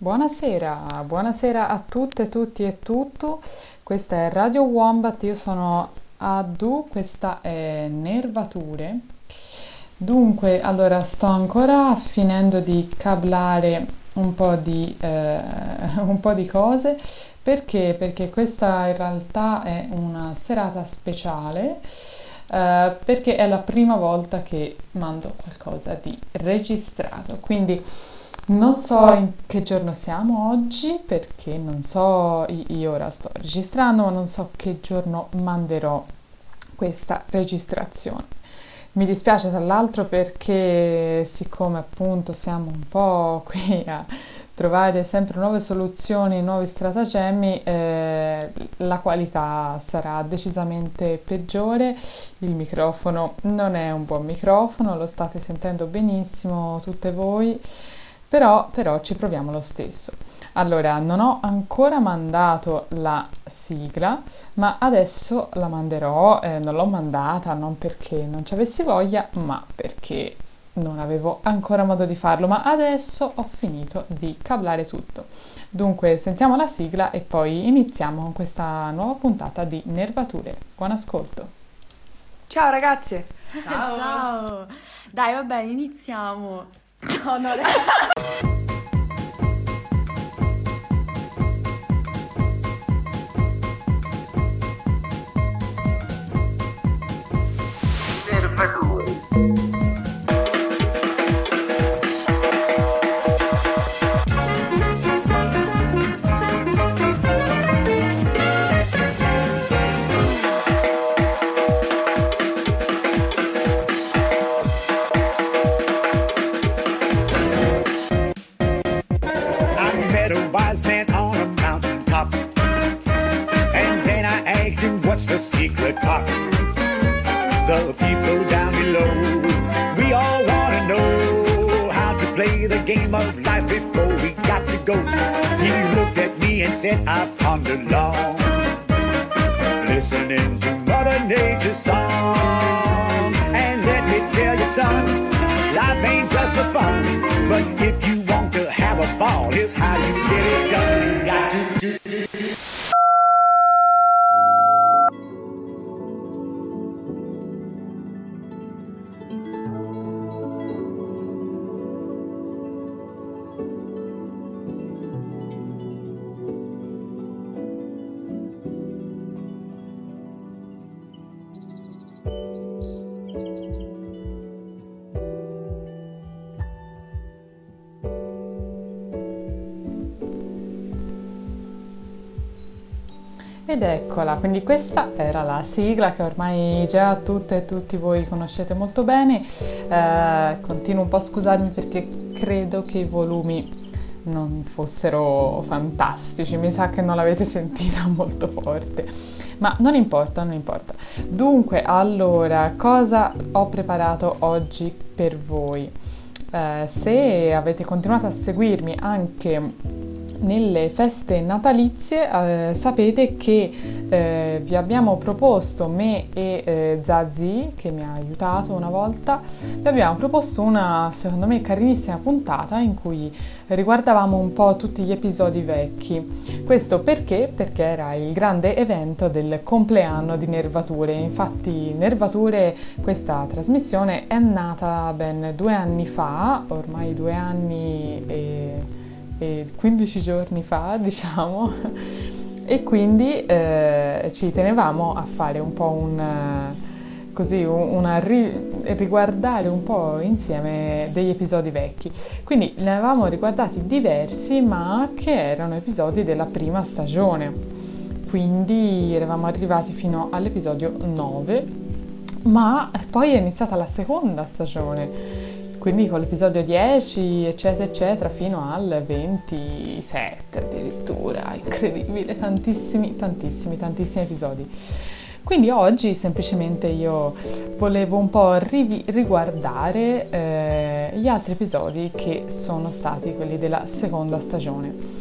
Buonasera, buonasera a tutte, tutti e tutto. Questa è Radio Wombat, io sono Adu, questa è Nervature. Dunque, allora sto ancora finendo di cablare un po' di, eh, un po' di cose perché? Perché questa in realtà è una serata speciale. Uh, perché è la prima volta che mando qualcosa di registrato. Quindi non so in che giorno siamo oggi perché non so, io ora sto registrando, ma non so che giorno manderò questa registrazione. Mi dispiace tra l'altro perché siccome appunto siamo un po' qui a trovare sempre nuove soluzioni, nuovi stratagemmi, eh, la qualità sarà decisamente peggiore. Il microfono non è un buon microfono, lo state sentendo benissimo tutte voi però, però ci proviamo lo stesso. Allora, non ho ancora mandato la sigla, ma adesso la manderò, eh, non l'ho mandata non perché non ci avessi voglia, ma perché non avevo ancora modo di farlo, ma adesso ho finito di cablare tutto. Dunque, sentiamo la sigla e poi iniziamo con questa nuova puntata di Nervature. Buon ascolto. Ciao ragazze. Ciao. Ciao. Dai, va bene, iniziamo. No, no, secret go. He looked at me and said, I've pondered long, listening to Mother Nature's song. And let me tell you, son, life ain't just for fun, but if you want to have a ball, here's how you get it done. Ed eccola, quindi questa era la sigla che ormai già tutte e tutti voi conoscete molto bene. Eh, continuo un po' a scusarmi perché credo che i volumi non fossero fantastici, mi sa che non l'avete sentita molto forte, ma non importa, non importa. Dunque, allora, cosa ho preparato oggi per voi? Eh, se avete continuato a seguirmi anche nelle feste natalizie eh, sapete che eh, vi abbiamo proposto, me e eh, Zazi, che mi ha aiutato una volta, vi abbiamo proposto una, secondo me, carinissima puntata in cui riguardavamo un po' tutti gli episodi vecchi. Questo perché? Perché era il grande evento del compleanno di Nervature. Infatti Nervature, questa trasmissione, è nata ben due anni fa, ormai due anni e eh, 15 giorni fa, diciamo, e quindi eh, ci tenevamo a fare un po' un così una ri- riguardare un po' insieme degli episodi vecchi. Quindi ne avevamo riguardati diversi, ma che erano episodi della prima stagione. Quindi eravamo arrivati fino all'episodio 9, ma poi è iniziata la seconda stagione quindi con l'episodio 10 eccetera eccetera fino al 27 addirittura, incredibile, tantissimi, tantissimi, tantissimi episodi. Quindi oggi semplicemente io volevo un po' ri- riguardare eh, gli altri episodi che sono stati quelli della seconda stagione.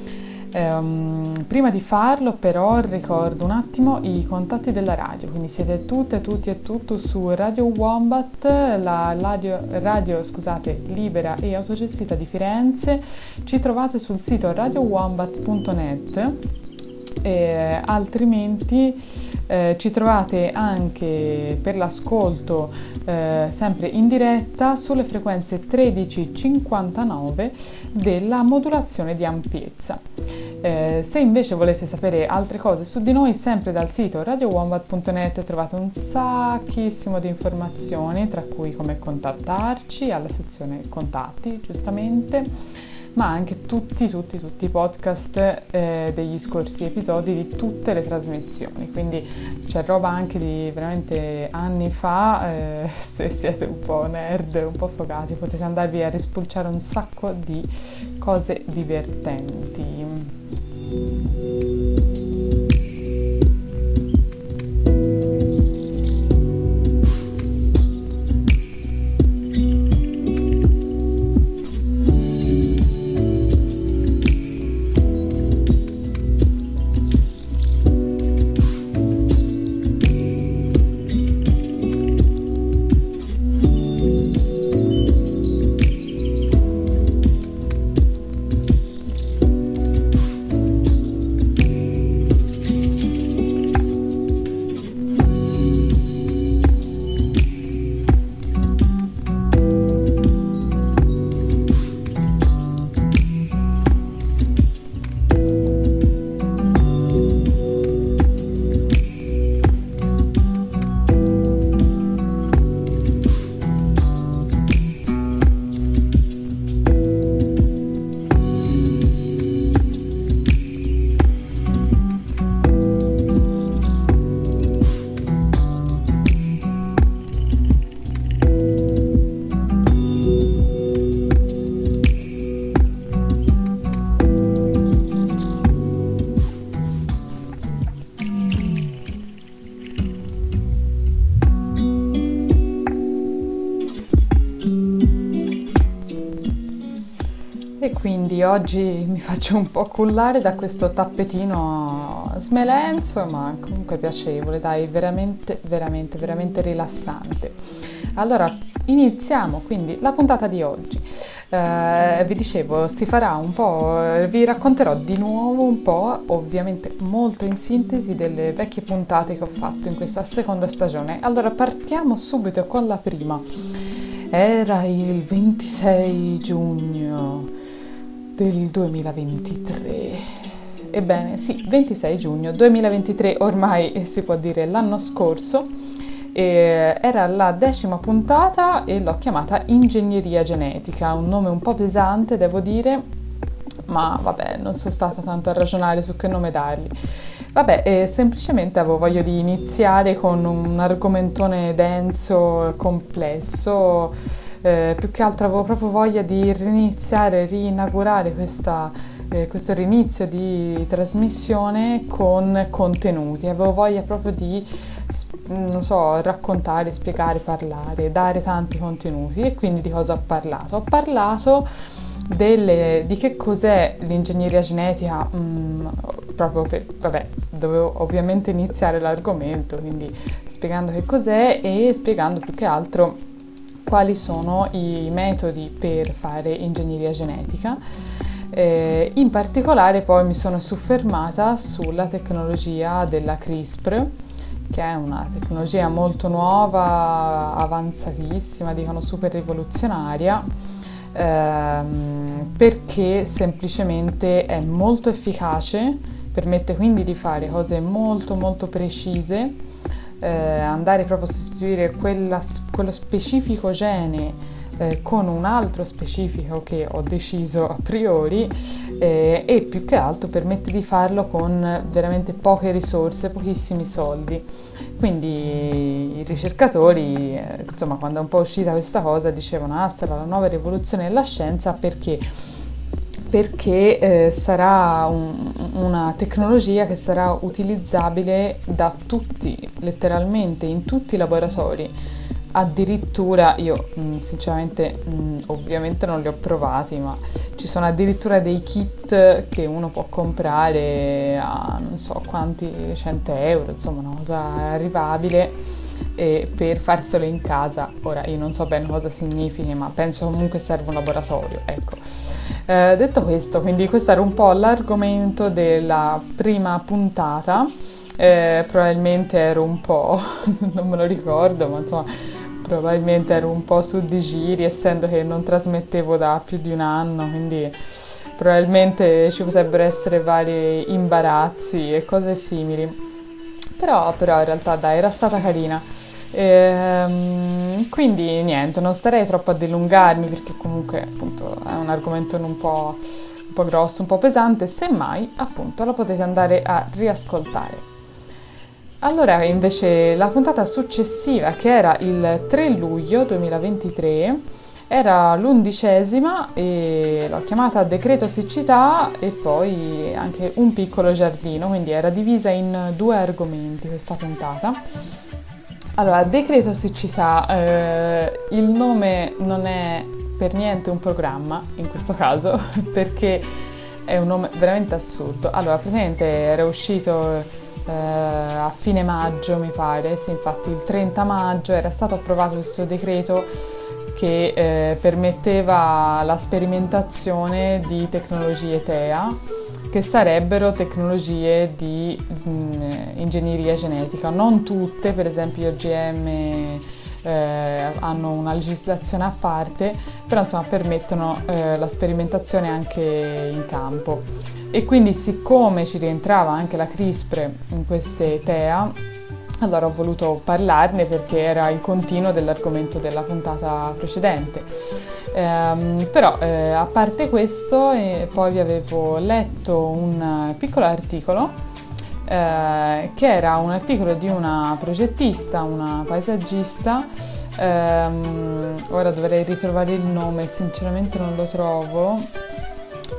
Um, prima di farlo però ricordo un attimo i contatti della radio, quindi siete tutte, tutti e tutto su Radio Wombat, la radio, radio scusate, libera e autogestita di Firenze, ci trovate sul sito radiowombat.net e altrimenti eh, ci trovate anche per l'ascolto eh, sempre in diretta sulle frequenze 1359 della modulazione di ampiezza. Eh, se invece volete sapere altre cose su di noi, sempre dal sito radiowombat.net trovate un sacchissimo di informazioni, tra cui come contattarci alla sezione contatti, giustamente ma anche tutti, tutti, tutti i podcast eh, degli scorsi episodi di tutte le trasmissioni. Quindi c'è roba anche di veramente anni fa, eh, se siete un po' nerd, un po' affogati, potete andarvi a rispulciare un sacco di cose divertenti. Oggi mi faccio un po' cullare da questo tappetino smelenzo, ma comunque piacevole, dai, veramente, veramente, veramente rilassante. Allora, iniziamo quindi la puntata di oggi. Eh, vi dicevo, si farà un po', vi racconterò di nuovo un po', ovviamente molto in sintesi, delle vecchie puntate che ho fatto in questa seconda stagione. Allora, partiamo subito con la prima. Era il 26 giugno del 2023. Ebbene sì, 26 giugno 2023, ormai si può dire l'anno scorso, eh, era la decima puntata e l'ho chiamata Ingegneria Genetica, un nome un po' pesante devo dire, ma vabbè, non sono stata tanto a ragionare su che nome dargli. Vabbè, eh, semplicemente avevo voglia di iniziare con un argomentone denso, complesso, eh, più che altro avevo proprio voglia di riniziare, rinaugurare questa, eh, questo rinizio di trasmissione con contenuti, avevo voglia proprio di non so, raccontare, spiegare, parlare, dare tanti contenuti e quindi di cosa ho parlato? Ho parlato delle, di che cos'è l'ingegneria genetica, mm, proprio per, vabbè, dovevo ovviamente iniziare l'argomento, quindi spiegando che cos'è e spiegando più che altro quali sono i metodi per fare ingegneria genetica. Eh, in particolare poi mi sono soffermata sulla tecnologia della CRISPR, che è una tecnologia molto nuova, avanzatissima, dicono super rivoluzionaria, ehm, perché semplicemente è molto efficace, permette quindi di fare cose molto molto precise eh, andare proprio a sostituire quella, quello specifico gene eh, con un altro specifico che ho deciso a priori eh, e più che altro permette di farlo con veramente poche risorse, pochissimi soldi. Quindi i ricercatori, eh, insomma, quando è un po' uscita questa cosa, dicevano ah, sarà la nuova rivoluzione della scienza perché perché eh, sarà un, una tecnologia che sarà utilizzabile da tutti, letteralmente in tutti i laboratori. Addirittura io mh, sinceramente mh, ovviamente non li ho provati, ma ci sono addirittura dei kit che uno può comprare a non so quanti 100 euro, insomma una cosa arrivabile e per farselo in casa. Ora io non so bene cosa significhi, ma penso comunque serva un laboratorio, ecco. Eh, detto questo, quindi questo era un po' l'argomento della prima puntata. Eh, probabilmente ero un po', non me lo ricordo, ma insomma, probabilmente ero un po' su di giri, essendo che non trasmettevo da più di un anno, quindi probabilmente ci potrebbero essere vari imbarazzi e cose simili. Però, però in realtà dai, era stata carina. Ehm, quindi niente, non starei troppo a dilungarmi perché comunque appunto è un argomento un po', un po' grosso, un po' pesante, semmai appunto lo potete andare a riascoltare. Allora invece la puntata successiva che era il 3 luglio 2023 era l'undicesima e l'ho chiamata decreto siccità e poi anche un piccolo giardino, quindi era divisa in due argomenti questa puntata. Allora, decreto siccità, eh, il nome non è per niente un programma in questo caso, perché è un nome veramente assurdo. Allora, praticamente era uscito eh, a fine maggio, mi pare, sì, infatti il 30 maggio era stato approvato questo decreto che eh, permetteva la sperimentazione di tecnologie TEA che sarebbero tecnologie di mh, mm, ingegneria genetica. Non tutte, per esempio OGM eh, hanno una legislazione a parte, però insomma permettono eh, la sperimentazione anche in campo. E quindi siccome ci rientrava anche la CRISPR in queste TEA, allora ho voluto parlarne perché era il continuo dell'argomento della puntata precedente. Ehm, però eh, a parte questo, eh, poi vi avevo letto un piccolo articolo eh, che era un articolo di una progettista, una paesaggista. Ehm, ora dovrei ritrovare il nome, sinceramente non lo trovo.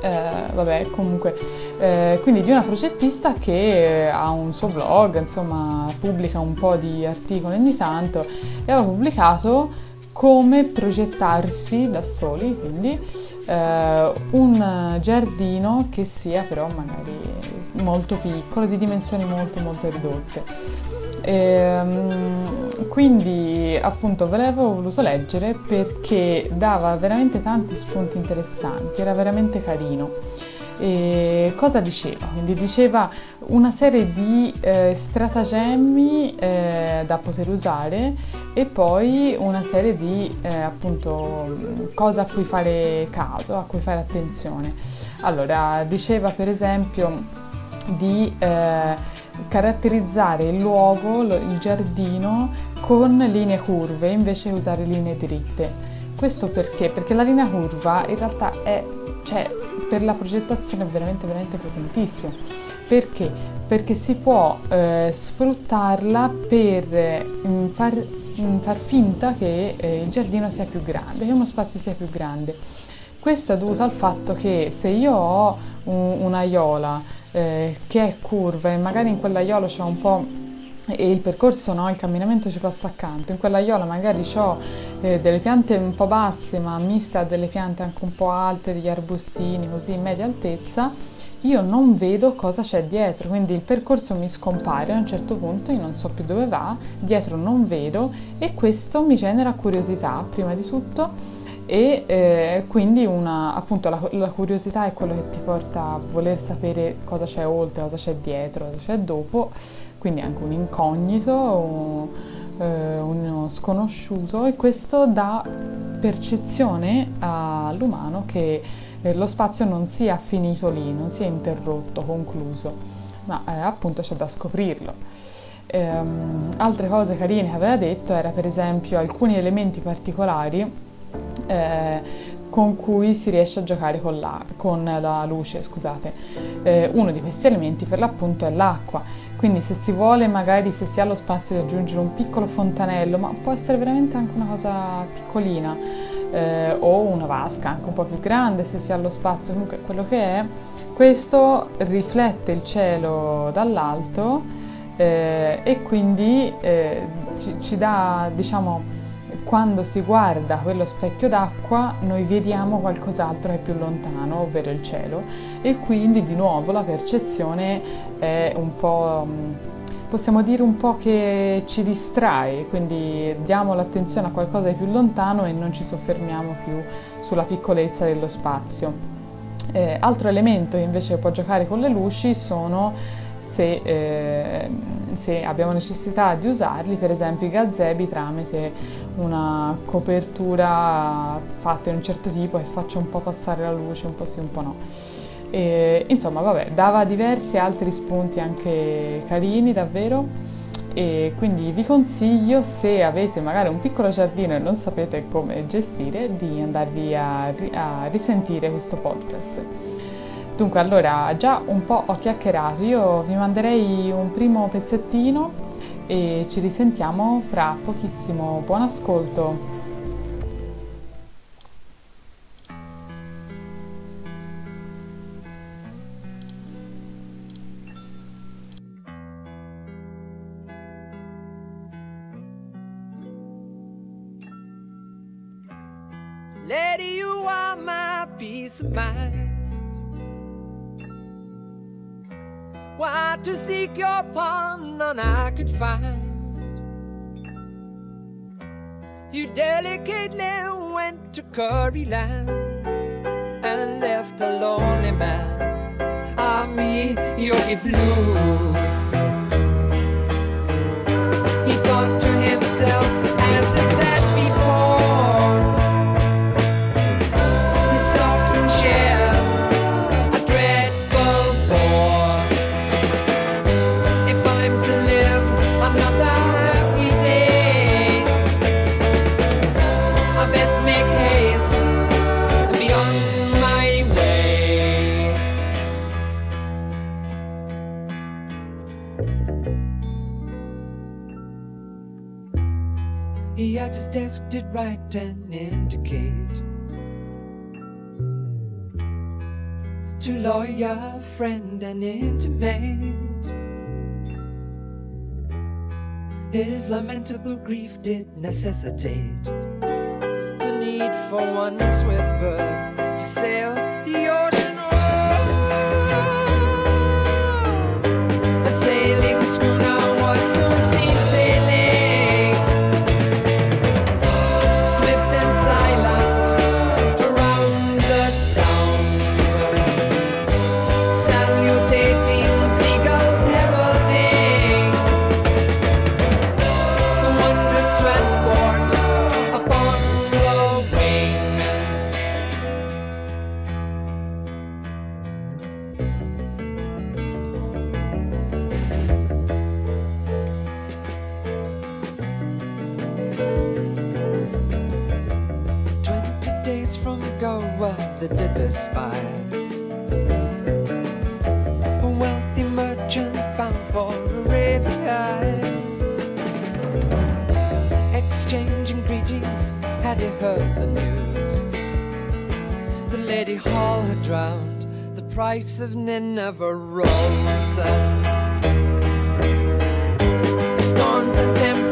Eh, vabbè, comunque, eh, quindi di una progettista che ha un suo blog, insomma, pubblica un po' di articoli ogni tanto e aveva pubblicato come progettarsi da soli, quindi eh, un giardino che sia però magari molto piccolo, di dimensioni molto molto ridotte. E, ehm, quindi appunto ve l'avevo voluto leggere perché dava veramente tanti spunti interessanti, era veramente carino. E cosa diceva? Quindi diceva una serie di eh, stratagemmi eh, da poter usare e poi una serie di eh, appunto cose a cui fare caso, a cui fare attenzione. Allora, diceva per esempio di eh, caratterizzare il luogo, il giardino, con linee curve invece di usare linee dritte. Questo perché? Perché la linea curva in realtà è, cioè, per la progettazione è veramente, veramente potentissima. Perché? Perché si può eh, sfruttarla per mm, far, mm, far, finta che eh, il giardino sia più grande, che uno spazio sia più grande. Questo è dovuto al fatto che se io ho un, un'aiola eh, che è curva e magari in quell'aiolo c'è un po' e il percorso, no, il camminamento ci passa accanto. In quell'aiola magari ho eh, delle piante un po' basse, ma miste a delle piante anche un po' alte, degli arbustini così in media altezza. Io non vedo cosa c'è dietro, quindi il percorso mi scompare a un certo punto, io non so più dove va, dietro non vedo e questo mi genera curiosità prima di tutto e eh, quindi una, appunto la, la, curiosità è quello che ti porta a voler sapere cosa c'è oltre, cosa c'è dietro, cosa c'è dopo, quindi anche un incognito, un, eh, uno sconosciuto e questo dà percezione all'umano che eh, lo spazio non sia finito lì, non sia interrotto, concluso, ma eh, appunto c'è da scoprirlo. Ehm, altre cose carine che aveva detto era per esempio alcuni elementi particolari eh, con cui si riesce a giocare con la, con la luce. Scusate. Eh, uno di questi elementi per l'appunto è l'acqua, quindi se si vuole magari se si ha lo spazio di aggiungere un piccolo fontanello, ma può essere veramente anche una cosa piccolina, eh, o una vasca anche un po' più grande se si ha lo spazio, comunque quello che è, questo riflette il cielo dall'alto eh, e quindi eh, ci, ci dà diciamo quando si guarda quello specchio d'acqua noi vediamo qualcos'altro che è più lontano, ovvero il cielo, e quindi di nuovo la percezione è un po' possiamo dire un po' che ci distrae, quindi diamo l'attenzione a qualcosa di più lontano e non ci soffermiamo più sulla piccolezza dello spazio. Eh, altro elemento che invece può giocare con le luci sono se, eh, se, abbiamo necessità di usarli, per esempio i gazebi tramite una copertura fatta in un certo tipo che faccia un po' passare la luce, un po' sì, un po' no. E, insomma, vabbè, dava diversi altri spunti anche carini, davvero. E quindi vi consiglio, se avete magari un piccolo giardino e non sapete come gestire, di andarvi a, a risentire questo podcast. Dunque, allora, già un po' ho chiacchierato, io vi manderei un primo pezzettino e ci risentiamo fra pochissimo. Buon ascolto! Lady, you are my peace of mind. Why to seek your pawn none I could find. You delicately went to Curry Land and left a lonely man. Ah, me, Yogi Blue. He thought to himself did write and indicate to lawyer, friend, and intimate. His lamentable grief did necessitate the need for one swift bird to sail the ocean. Heard the news? The Lady Hall had drowned, the price of Nineveh rose. Storms and tempests,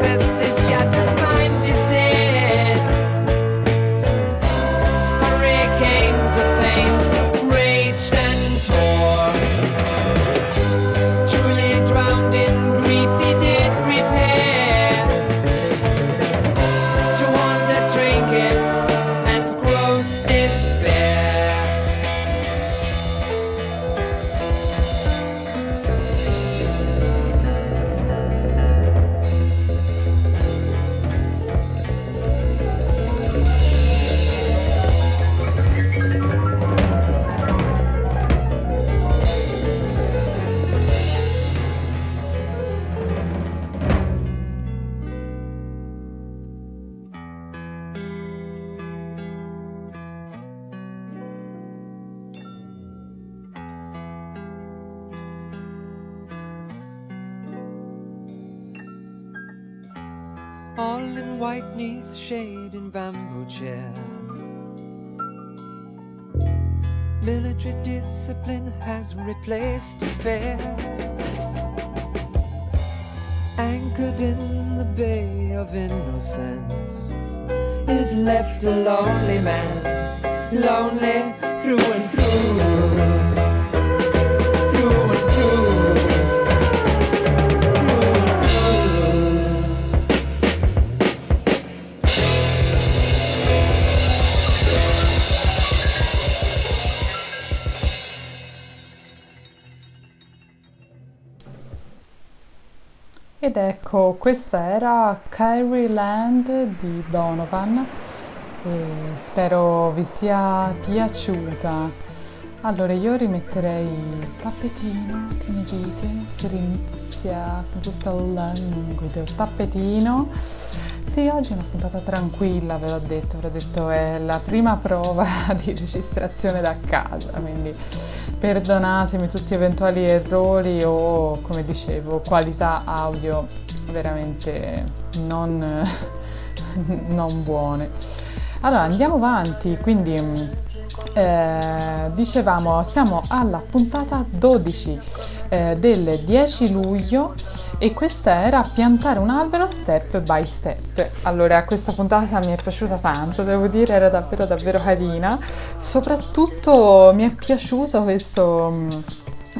chair. Military discipline has replaced despair. Anchored in the bay of innocence, is left a lonely man, lonely through and through. Ecco, questa era Kyrie Land di Donovan e spero vi sia piaciuta. Allora, io rimetterei il tappetino, che ne dite? Si inizia con questo languido tappetino. Sì, oggi è una puntata tranquilla, ve l'ho detto, ve l'ho detto, è la prima prova di registrazione da casa, quindi perdonatemi tutti eventuali errori o, come dicevo, qualità audio veramente non, non buone. Allora, andiamo avanti, quindi eh, dicevamo, siamo alla puntata 12 eh, del 10 luglio e questa era piantare un albero step by step. Allora, questa puntata mi è piaciuta tanto, devo dire, era davvero davvero carina. Soprattutto mi è piaciuto questo mh,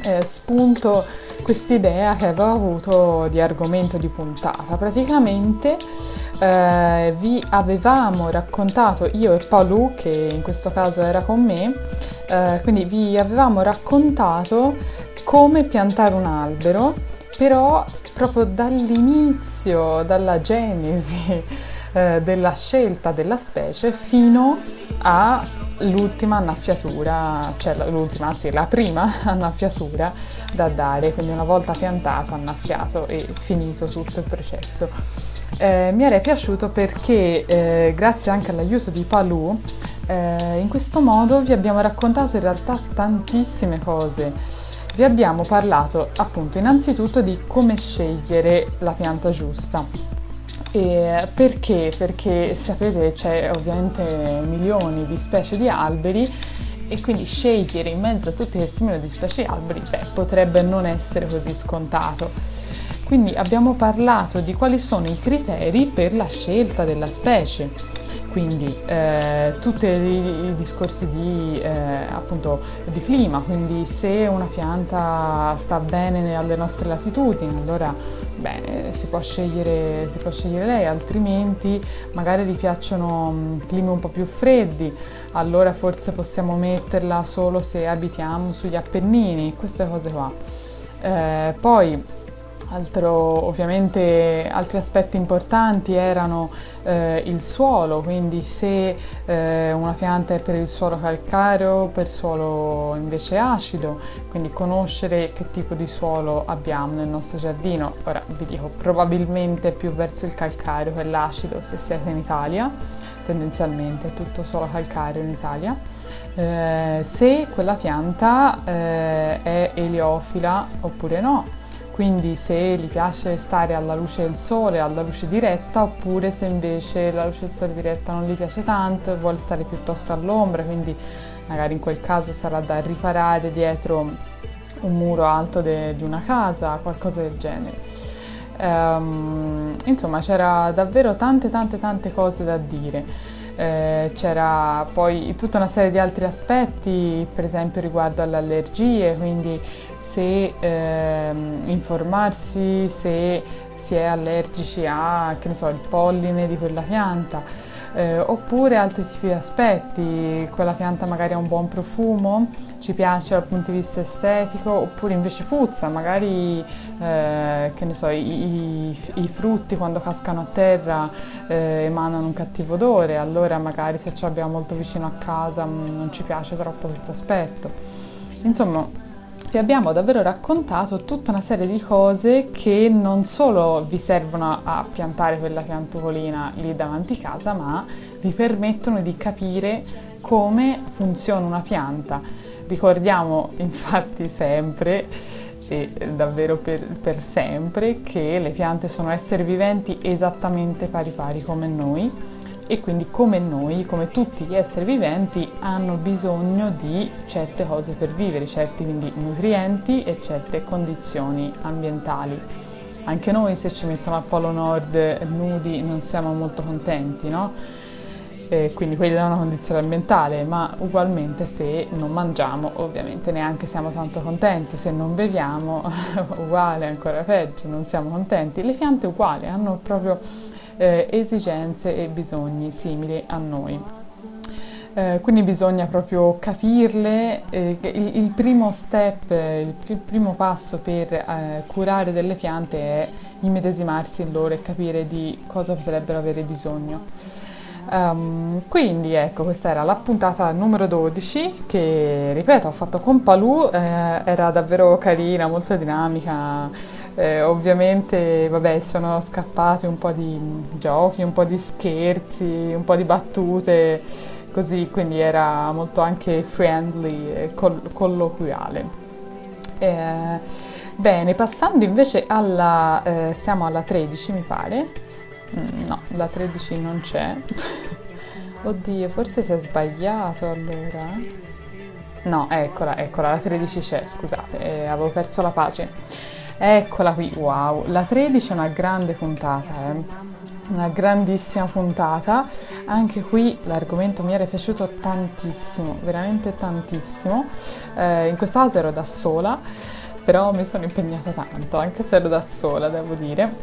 eh, spunto, quest'idea che avevo avuto di argomento di puntata. Praticamente eh, vi avevamo raccontato, io e Paolo, che in questo caso era con me, eh, quindi vi avevamo raccontato come piantare un albero, però proprio dall'inizio, dalla genesi eh, della scelta della specie fino all'ultima annaffiatura, cioè l'ultima, anzi la prima annaffiatura da dare, quindi una volta piantato, annaffiato e finito tutto il processo. Eh, mi era piaciuto perché eh, grazie anche all'aiuto di Palù eh, in questo modo vi abbiamo raccontato in realtà tantissime cose vi abbiamo parlato appunto innanzitutto di come scegliere la pianta giusta. E perché? Perché sapete c'è ovviamente milioni di specie di alberi e quindi scegliere in mezzo a tutti questi milioni di specie di alberi beh, potrebbe non essere così scontato. Quindi abbiamo parlato di quali sono i criteri per la scelta della specie quindi eh, tutti i, discorsi di, eh, appunto, di clima, quindi se una pianta sta bene alle nostre latitudini, allora bene, si può scegliere, si può scegliere lei, altrimenti magari gli piacciono climi un po' più freddi, allora forse possiamo metterla solo se abitiamo sugli Appennini, queste cose qua. Eh, poi Altro, ovviamente altri aspetti importanti erano eh, il suolo, quindi se eh, una pianta è per il suolo calcareo, per suolo invece acido, quindi conoscere che tipo di suolo abbiamo nel nostro giardino. Ora vi dico probabilmente più verso il calcareo che l'acido se siete in Italia, tendenzialmente è tutto suolo calcareo in Italia. Eh, se quella pianta eh, è eliofila oppure no, quindi se gli piace stare alla luce del sole, alla luce diretta, oppure se invece la luce del sole diretta non gli piace tanto vuole stare piuttosto all'ombra, quindi magari in quel caso sarà da riparare dietro un muro alto de- di una casa, qualcosa del genere. Um, insomma, c'era davvero tante tante tante cose da dire. Eh, c'era poi tutta una serie di altri aspetti, per esempio riguardo alle allergie, quindi se ehm, informarsi se si è allergici a, che ne so, il polline di quella pianta, eh, oppure altri tipi di aspetti, quella pianta magari ha un buon profumo, ci piace dal punto di vista estetico, oppure invece puzza, magari eh, che ne so, i, i, i, frutti quando cascano a terra eh, emanano un cattivo odore, allora magari se ci abbiamo molto vicino a casa mh, non ci piace troppo questo aspetto. Insomma, vi abbiamo davvero raccontato tutta una serie di cose che non solo vi servono a piantare quella piantucolina lì davanti casa, ma vi permettono di capire come funziona una pianta. Ricordiamo infatti sempre e davvero per, per sempre che le piante sono esseri viventi esattamente pari pari come noi e quindi come noi, come tutti gli esseri viventi, hanno bisogno di certe cose per vivere, certi quindi nutrienti e certe condizioni ambientali. Anche noi se ci mettono al Polo Nord nudi non siamo molto contenti, no? eh, quindi quelli da una condizione ambientale, ma ugualmente se non mangiamo ovviamente neanche siamo tanto contenti, se non beviamo uguale, ancora peggio, non siamo contenti. Le piante uguali hanno proprio eh, esigenze e bisogni simili a noi. Eh, quindi bisogna proprio capirle, eh, il, il, primo step, il, il primo passo per eh, curare delle piante è immedesimarsi in loro e capire di cosa potrebbero avere bisogno. Um, quindi ecco, questa era la puntata numero 12 che, ripeto, ho fatto con Palù, eh, era davvero carina, molto dinamica. Eh, ovviamente, vabbè, sono scappati un po' di giochi, un po' di scherzi, un po' di battute, così, quindi era molto anche friendly e coll- colloquiale. Eh, bene, passando invece alla, eh, siamo alla 13 mi pare. Mm, no, la 13 non c'è. Oddio, forse si è sbagliato allora. No, eccola, eccola, la 13 c'è, scusate, eh, avevo perso la pace. Eccola qui, wow, la 13 è una grande puntata, eh. Una grandissima puntata, anche qui l'argomento mi era piaciuto tantissimo, veramente tantissimo. Eh, in questo caso ero da sola, però mi sono impegnata tanto, anche se ero da sola, devo dire.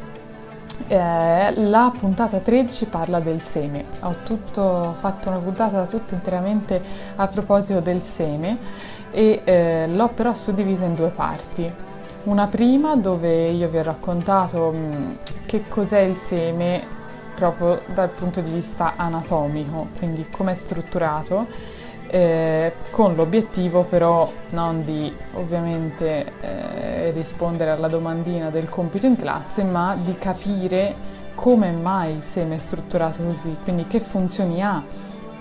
Eh, la puntata 13 parla del seme. Ho tutto, fatto una puntata tutta interamente a proposito del seme e eh, l'ho però suddivisa in due parti. Una prima dove io vi ho raccontato mm, che cos'è il seme proprio dal punto di vista anatomico, quindi come è strutturato eh, con l'obiettivo però non di ovviamente eh, rispondere alla domandina del compito in classe, ma di capire come mai il seme è strutturato così, quindi che funzioni ha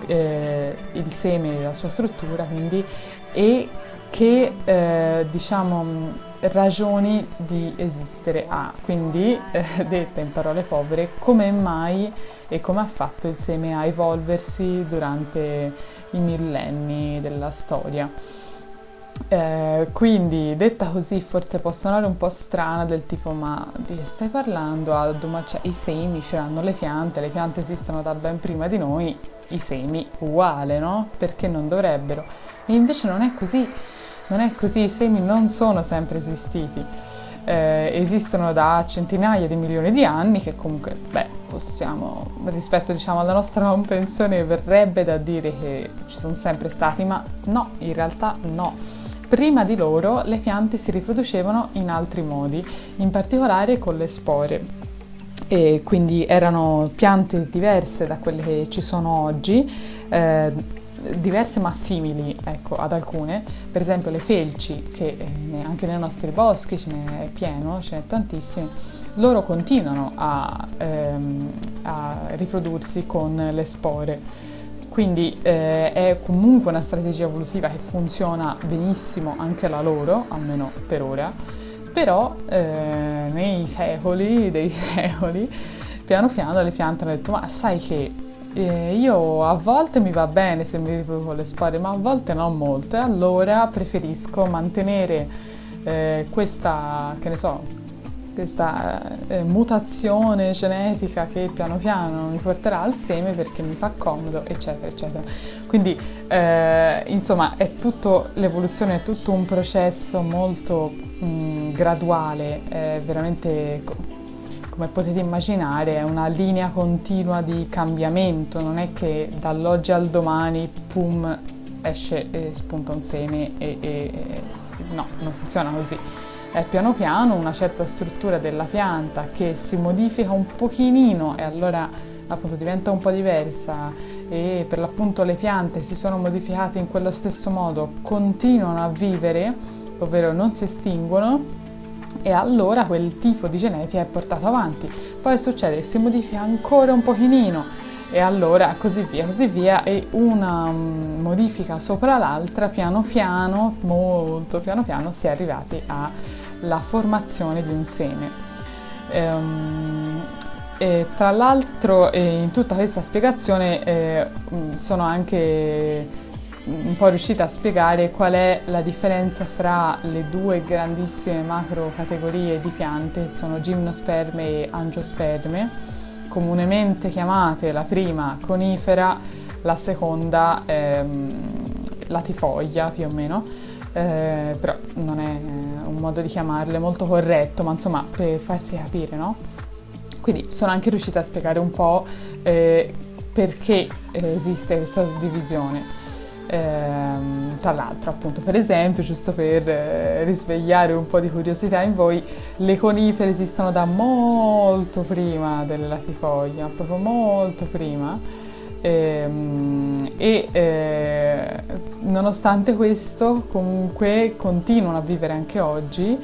eh, il seme e la sua struttura, quindi, e che eh, diciamo ragioni di esistere ha. Quindi, eh, detta in parole povere, come mai e come ha fatto il seme a evolversi durante i millenni della storia. Eh, quindi detta così forse può suonare un po' strana del tipo ma di che stai parlando Aldo? Ma cioè, i semi c'erano le piante, le piante esistono da ben prima di noi, i semi uguale, no? Perché non dovrebbero? E invece non è così, non è così, i semi non sono sempre esistiti eh, esistono da centinaia di milioni di anni che comunque, beh, possiamo, rispetto diciamo alla nostra comprensione verrebbe da dire che ci sono sempre stati, ma no, in realtà no. Prima di loro le piante si riproducevano in altri modi, in particolare con le spore. E quindi erano piante diverse da quelle che ci sono oggi, eh, diverse ma simili ecco, ad alcune, per esempio le felci, che eh, anche nei nostri boschi ce n'è pieno, ce n'è tantissime, loro continuano a, ehm, a riprodursi con le spore. Quindi eh, è comunque una strategia evolutiva che funziona benissimo anche la loro, almeno per ora, però eh, nei secoli dei secoli, piano piano le piante hanno detto ma sai che eh, io a volte mi va bene se mi riproduco le spore, ma a volte non molto e allora preferisco mantenere eh, questa, che ne so, questa eh, mutazione genetica che piano piano mi porterà al seme perché mi fa comodo, eccetera, eccetera. Quindi, eh, insomma, è tutto, l'evoluzione è tutto un processo molto mh, graduale, è veramente come potete immaginare è una linea continua di cambiamento, non è che dall'oggi al domani, pum, esce e spunta un seme e, e, e no, non funziona così. È piano piano una certa struttura della pianta che si modifica un pochino e allora appunto diventa un po' diversa e per l'appunto le piante si sono modificate in quello stesso modo, continuano a vivere, ovvero non si estinguono e allora quel tipo di genetica è portato avanti. Poi succede che si modifica ancora un pochino e allora così via, così via e una um, modifica sopra l'altra piano piano, molto piano piano si è arrivati alla formazione di un seme. Ehm, e tra l'altro in tutta questa spiegazione eh, mm, sono anche un po' riuscita a spiegare qual è la differenza fra le due grandissime macro categorie di piante, sono gimnosperme e angiosperme, comunemente chiamate la prima conifera, la seconda ehm, latifoglia più o meno, eh, però non è un modo di chiamarle molto corretto, ma insomma per farsi capire, no? Quindi sono anche riuscita a spiegare un po' eh, perché esiste questa suddivisione. Ehm, tra l'altro, appunto, per esempio, giusto per eh, risvegliare un po' di curiosità in voi, le conifere esistono da molto prima delle latifoglie, proprio molto prima. Ehm, e eh, nonostante questo, comunque continuano a vivere anche oggi,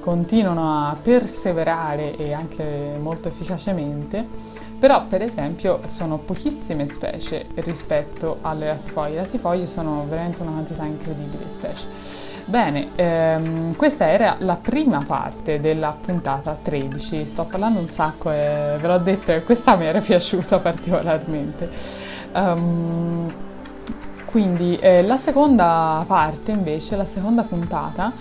continuano a perseverare e anche molto efficacemente però per esempio sono pochissime specie rispetto alle latifoglie, le latifoglie sono veramente una quantità incredibile di specie. Bene, ehm, questa era la prima parte della puntata 13, sto parlando un sacco e ve l'ho detto, questa mi era piaciuta particolarmente. Um, quindi eh, la seconda parte invece, la seconda puntata,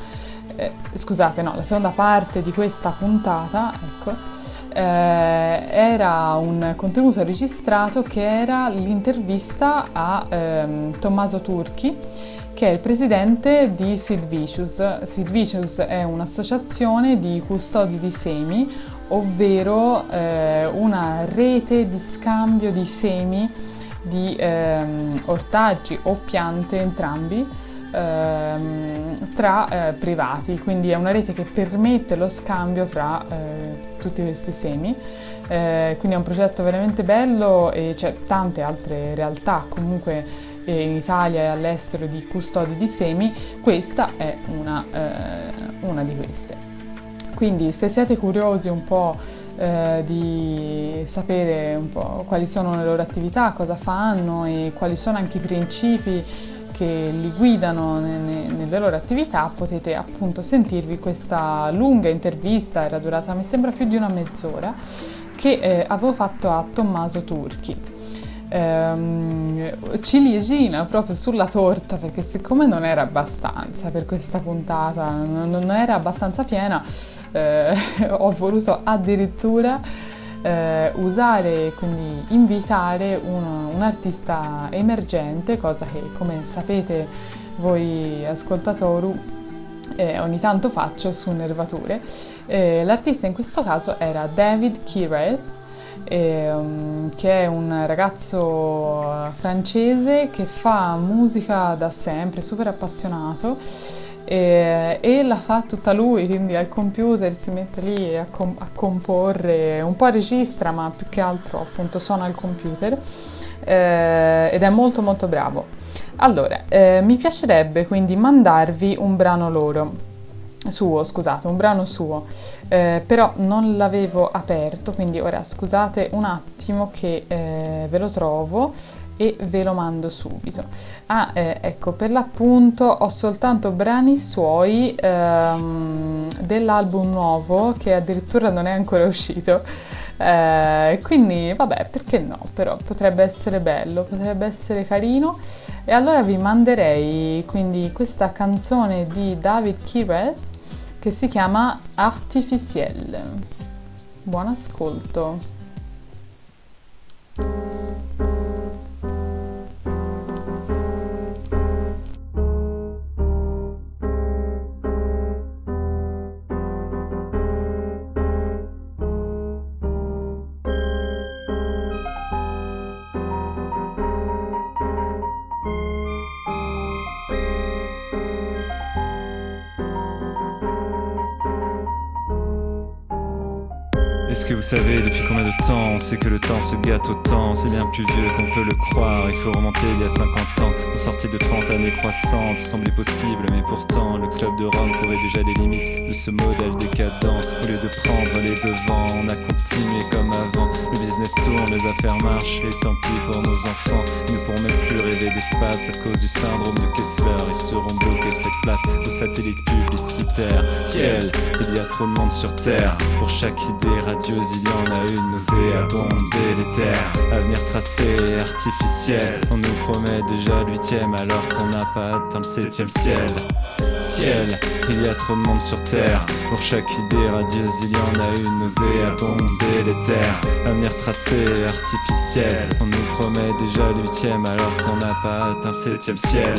eh, scusate no, la seconda parte di questa puntata, ecco, eh, era un contenuto registrato che era l'intervista a ehm, Tommaso Turchi, che è il presidente di Sid Vicious. Sid Vicious è un'associazione di custodi di semi, ovvero eh, una rete di scambio di semi di ehm, ortaggi o piante entrambi ehm, tra eh, privati, quindi è una rete che permette lo scambio fra eh, tutti questi semi. Eh, quindi è un progetto veramente bello e c'è tante altre realtà comunque eh, in Italia e all'estero di custodi di semi, questa è una, eh, una di queste. Quindi se siete curiosi un po' eh, di sapere un po' quali sono le loro attività, cosa fanno e quali sono anche i principi che li guidano nelle, loro attività potete appunto sentirvi questa lunga intervista, era durata mi sembra più di una mezz'ora, che eh, avevo fatto a Tommaso Turchi. Ehm, ciliegina proprio sulla torta perché siccome non era abbastanza per questa puntata, non, non era abbastanza piena, eh, ho voluto addirittura eh, usare, quindi invitare un, un, artista emergente, cosa che come sapete voi ascoltatori eh, ogni tanto faccio su Nervature. Eh, l'artista in questo caso era David Kireth, ehm, che è un ragazzo francese che fa musica da sempre, super appassionato e, e, la fa tutta lui, quindi al computer si mette lì a, com- a, comporre, un po' registra ma più che altro appunto suona al computer eh, ed è molto molto bravo. Allora, eh, mi piacerebbe quindi mandarvi un brano loro, suo, scusate, un brano suo, eh, però non l'avevo aperto, quindi ora scusate un attimo che eh, ve lo trovo e ve lo mando subito. Ah, eh, ecco, per l'appunto ho soltanto brani suoi ehm, dell'album nuovo che addirittura non è ancora uscito. Eh, quindi vabbè, perché no? Però potrebbe essere bello, potrebbe essere carino. E allora vi manderei quindi questa canzone di David Kireth che si chiama Artificielle. Buon ascolto. Est-ce que vous savez depuis combien de temps on sait que le temps se gâte C'est bien plus vieux qu'on peut le croire, il faut remonter il y a 50 ans. Une sortie de 30 années croissantes semblait possible Mais pourtant le club de Rome courait déjà les limites de ce modèle décadent. Au lieu de prendre les devants, on a continué comme avant. Le business tourne, les affaires marchent et tant pis pour nos enfants. Ils ne pourront même plus rêver d'espace à cause du syndrome de Kessler. Ils seront bloqués, faites place aux satellites publicitaires Ciel, il y a trop de monde sur Terre. Pour chaque idée radieuse il y en a une nauséabonde délétère avenir tracé artificiel. On nous promet déjà l'huitième alors qu'on n'a pas atteint le septième ciel. Ciel, il y a trop de monde sur terre. Pour chaque idée radieuse, il y en a une nauséabonde les terres. Avenir tracé artificiel. On nous promet déjà l'huitième alors qu'on n'a pas atteint le septième ciel.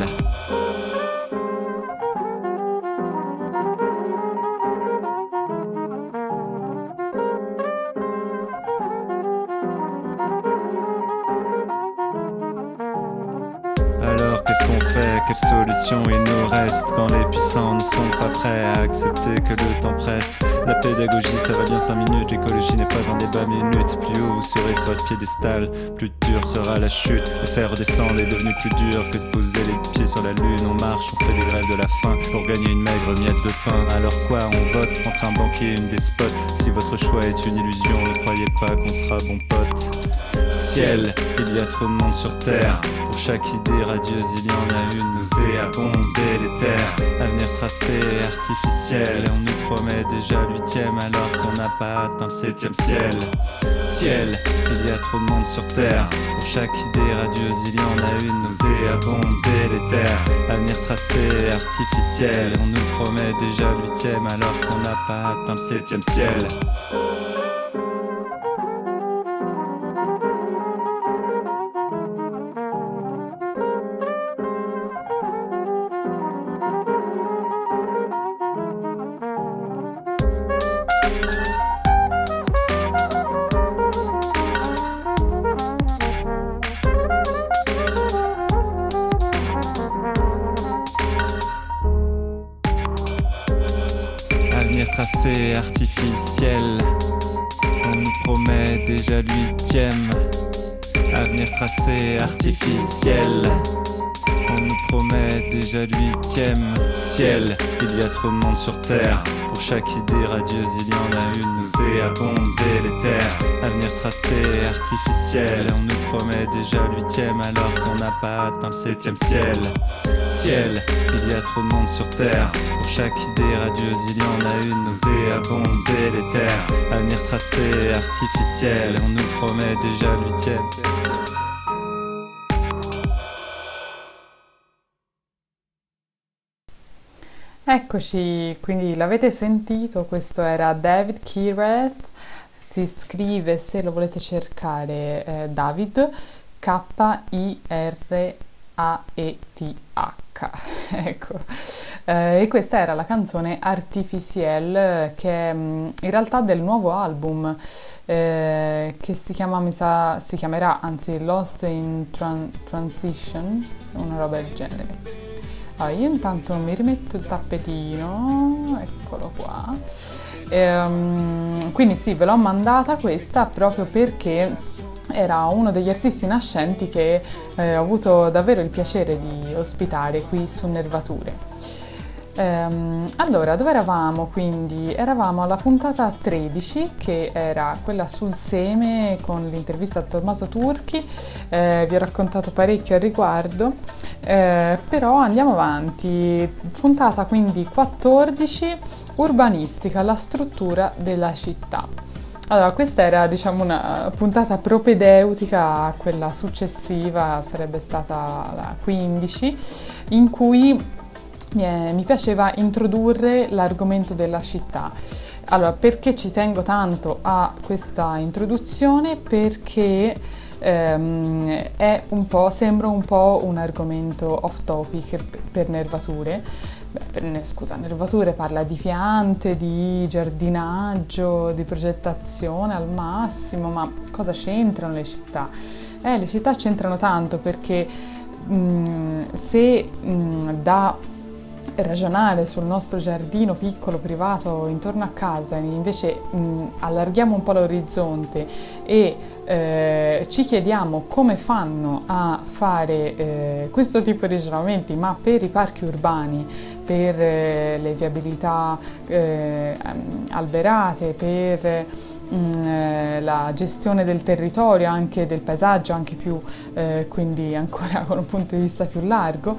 Quelle solution il nous reste quand les puissants ne sont pas prêts à accepter que le temps presse. La pédagogie ça va bien 5 minutes, l'écologie n'est pas un débat minute Plus haut vous serez sur votre piédestal, plus dur sera la chute. Et faire redescendre est devenu plus dur que de poser les pieds sur la lune. On marche, on fait des grèves de la faim pour gagner une maigre miette de pain. Alors quoi on vote entre un banquier et une despote? Si votre choix est une illusion, ne croyez pas qu'on sera bon pote Ciel, il y a trop de monde sur terre. Pour chaque idée radieuse, il y en a une nauséabonde délétère. Avenir tracé artificiel. On nous promet déjà l'huitième alors qu'on n'a pas atteint septième ciel. Ciel, il y a trop de monde sur terre. Pour chaque idée radieuse, il y en a une nauséabonde délétère. Avenir tracé artificiel. On nous promet déjà l'huitième alors qu'on n'a pas atteint septième ciel. Déjà l'huitième ciel. Il y a trop de monde sur terre. Pour chaque idée radieuse, il y en a une nauséabonde délétère. Avenir tracé artificiel. On nous promet déjà l'huitième alors qu'on n'a pas atteint le septième ciel. Ciel, il y a trop de monde sur terre. Pour chaque idée radieuse, il y en a une nauséabonde délétère. Avenir tracé artificiel. On nous promet déjà l'huitième. Eccoci, quindi l'avete sentito, questo era David Kireth, si scrive se lo volete cercare eh, David K-I-R-A-E-T-H, ecco, Eh, e questa era la canzone Artificiel che è mm, in realtà del nuovo album eh, che si chiama, mi sa, si chiamerà anzi Lost in Tran- Transition, una roba del genere. Allora, io intanto mi rimetto il tappetino, eccolo qua. Ehm, quindi sì, ve l'ho mandata questa proprio perché era uno degli artisti nascenti che eh, ho avuto davvero il piacere di ospitare qui su Nervature. Ehm, allora, dove eravamo quindi? Eravamo alla puntata 13 che era quella sul seme con l'intervista a Tommaso Turchi, Eh, vi ho raccontato parecchio al riguardo, Eh, però andiamo avanti. Puntata quindi 14, urbanistica, la struttura della città. Allora, questa era diciamo una puntata propedeutica a quella successiva, sarebbe stata la 15, in cui mi, è- mi piaceva introdurre l'argomento della città. Allora, perché ci tengo tanto a questa introduzione? Perché ehm, un sembra un po' un argomento off topic per, nervature. Beh, per- scusa, nervature parla di piante, di giardinaggio, di progettazione al massimo, ma cosa c'entrano le città? Eh, le città c'entrano tanto perché mm, se mm, da ragionare sul nostro giardino piccolo privato intorno a casa, invece mh, allarghiamo un po' l'orizzonte e eh, ci chiediamo come fanno a fare eh, questo tipo di ragionamenti, ma per i parchi urbani, per eh, le viabilità eh, alberate, per eh, la gestione del territorio, anche del paesaggio, anche più, eh, quindi ancora con un punto di vista più largo,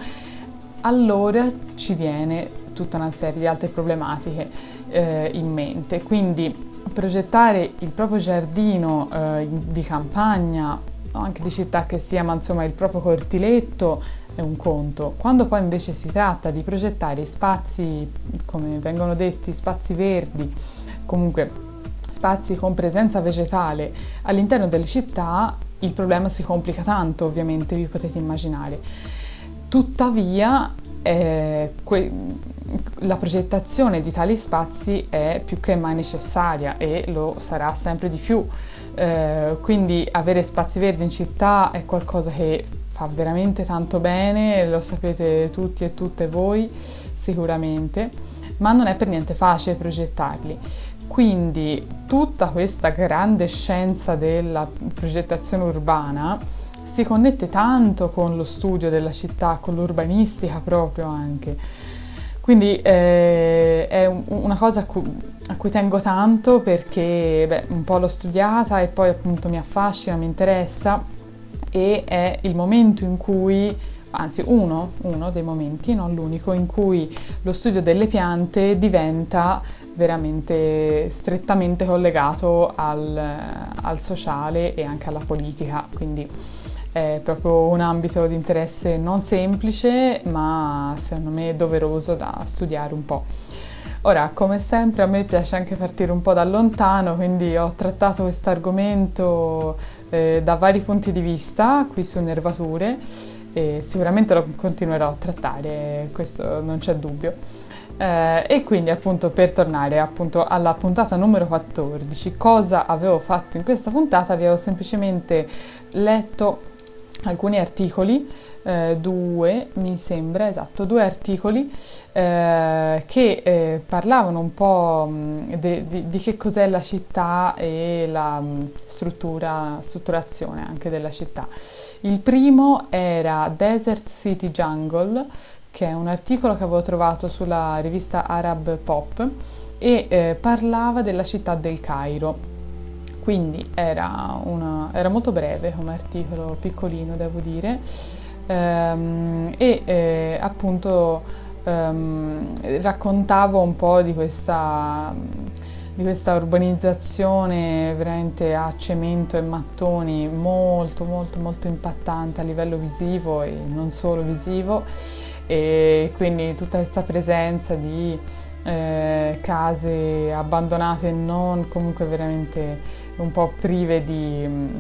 allora ci viene tutta una serie di altre problematiche eh, in mente. Quindi progettare il proprio giardino eh, di campagna o anche di città che sia, ma insomma il proprio cortiletto è un conto. Quando poi invece si tratta di progettare spazi, come vengono detti, spazi verdi, comunque spazi con presenza vegetale all'interno delle città, il problema si complica tanto, ovviamente, vi potete immaginare. Tuttavia, eh, que- la progettazione di tali spazi è più che mai necessaria e lo sarà sempre di più. Eh, quindi avere spazi verdi in città è qualcosa che fa veramente tanto bene, lo sapete tutti e tutte voi sicuramente, ma non è per niente facile progettarli. Quindi tutta questa grande scienza della progettazione urbana si connette tanto con lo studio della città, con l'urbanistica proprio anche. Quindi eh, è un, una cosa a cui, a cui, tengo tanto perché beh, un po' l'ho studiata e poi appunto mi affascina, mi interessa e è il momento in cui, anzi uno, uno dei momenti, non l'unico, in cui lo studio delle piante diventa veramente strettamente collegato al, al sociale e anche alla politica. Quindi è proprio un ambito di interesse non semplice, ma secondo me doveroso da studiare un po'. Ora, come sempre, a me piace anche partire un po' da lontano, quindi ho trattato questo argomento eh, da vari punti di vista qui su Nervature e sicuramente lo continuerò a trattare, questo non c'è dubbio. Eh, e quindi appunto per tornare appunto alla puntata numero 14, cosa avevo fatto in questa puntata? Vi avevo semplicemente letto alcuni articoli, eh, due mi sembra, esatto, due articoli eh, che eh, parlavano un po' mh, de, de, di che cos'è la città e la mh, struttura, strutturazione anche della città. Il primo era Desert City Jungle, che è un articolo che avevo trovato sulla rivista Arab Pop e eh, parlava della città del Cairo quindi era, una, era molto breve come articolo, piccolino devo dire, ehm, e eh, appunto ehm, raccontavo un po' di questa, di questa urbanizzazione veramente a cemento e mattoni molto molto molto impattante a livello visivo e non solo visivo. E quindi tutta questa presenza di eh, case abbandonate e non comunque veramente un po' prive di, mm,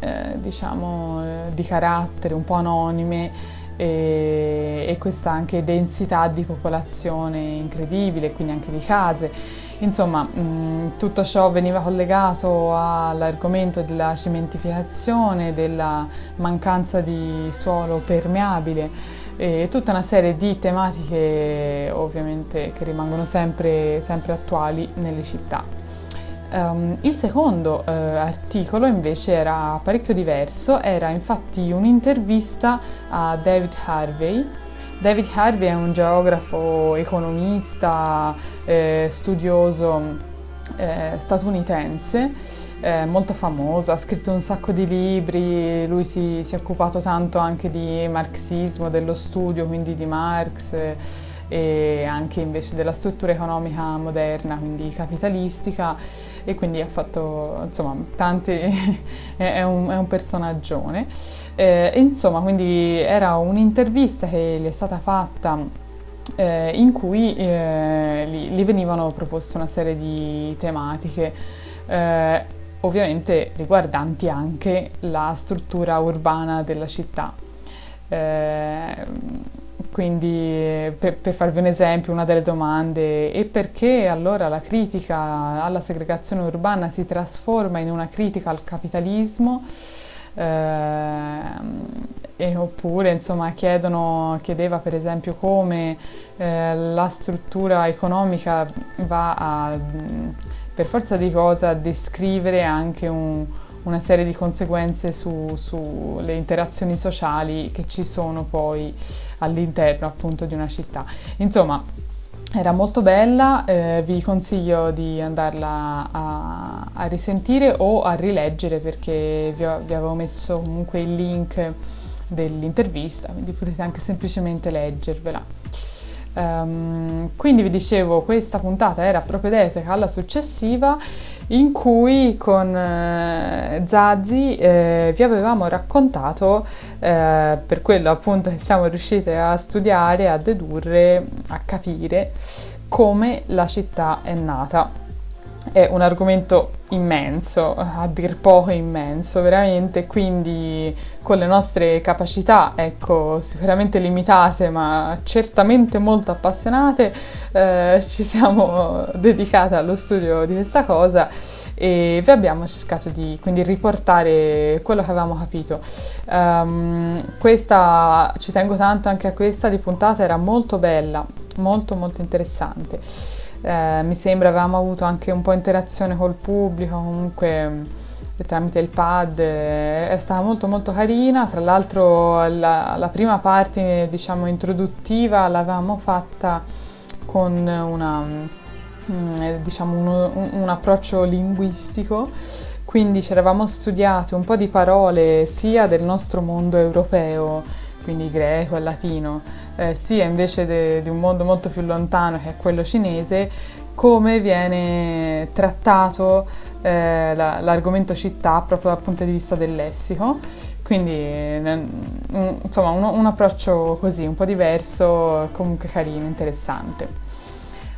eh, diciamo, eh, di carattere, un po' anonime e, e, questa anche densità di popolazione incredibile, quindi anche di case. Insomma, mh, mm, tutto ciò veniva collegato all'argomento della cementificazione, della mancanza di suolo permeabile e tutta una serie di tematiche ovviamente che rimangono sempre, sempre attuali nelle città. Um, il secondo uh, articolo invece era parecchio diverso, era infatti un'intervista a David Harvey. David Harvey è un geografo, economista, eh, studioso eh, statunitense, eh, molto famoso, ha scritto un sacco di libri, lui si, si, è occupato tanto anche di marxismo, dello studio, quindi di Marx e anche invece della struttura economica moderna, quindi capitalistica e quindi ha fatto insomma tanti, è, un, è un personaggione. Eh, insomma, quindi era un'intervista che gli è stata fatta eh, in cui eh, gli, gli, venivano proposte una serie di tematiche eh, ovviamente riguardanti anche la struttura urbana della città. Quindi per, per, farvi un esempio, una delle domande è perché allora la critica alla segregazione urbana si trasforma in una critica al capitalismo? Eh, oppure insomma chiedono, chiedeva per esempio come eh, la struttura economica va a, per forza di cosa, a descrivere anche un, una serie di conseguenze sulle su interazioni sociali che ci sono poi all'interno appunto di una città. Insomma, era molto bella, eh, vi consiglio di andarla a, a, risentire o a rileggere perché vi, ho, vi avevo messo comunque il link dell'intervista, quindi potete anche semplicemente leggervela. Um, quindi vi dicevo, questa puntata era propedeutica alla successiva in cui con eh, Zazzi eh, vi avevamo raccontato, eh, per quello appunto che siamo riusciti a studiare, a dedurre, a capire come la città è nata è un argomento immenso, a dir poco immenso, veramente, quindi con le nostre capacità, ecco, sicuramente limitate, ma certamente molto appassionate, eh, ci siamo dedicate allo studio di questa cosa e vi abbiamo cercato di quindi riportare quello che avevamo capito. Um, questa, ci tengo tanto anche a questa di puntata, era molto bella, molto molto interessante eh, mi sembra avevamo avuto anche un po' interazione col pubblico, comunque eh, tramite il pad, eh, è stata molto molto carina, tra l'altro la, la prima parte diciamo introduttiva l'avevamo fatta con una, mm, eh, diciamo un, un approccio linguistico. Quindi ci eravamo studiati un po' di parole sia del nostro mondo europeo, quindi greco e latino, eh, sia invece di un mondo molto più lontano che è quello cinese, come viene trattato eh, la, l'argomento città proprio dal punto di vista del lessico. Quindi un, insomma un, un approccio così, un po' diverso, comunque carino, interessante.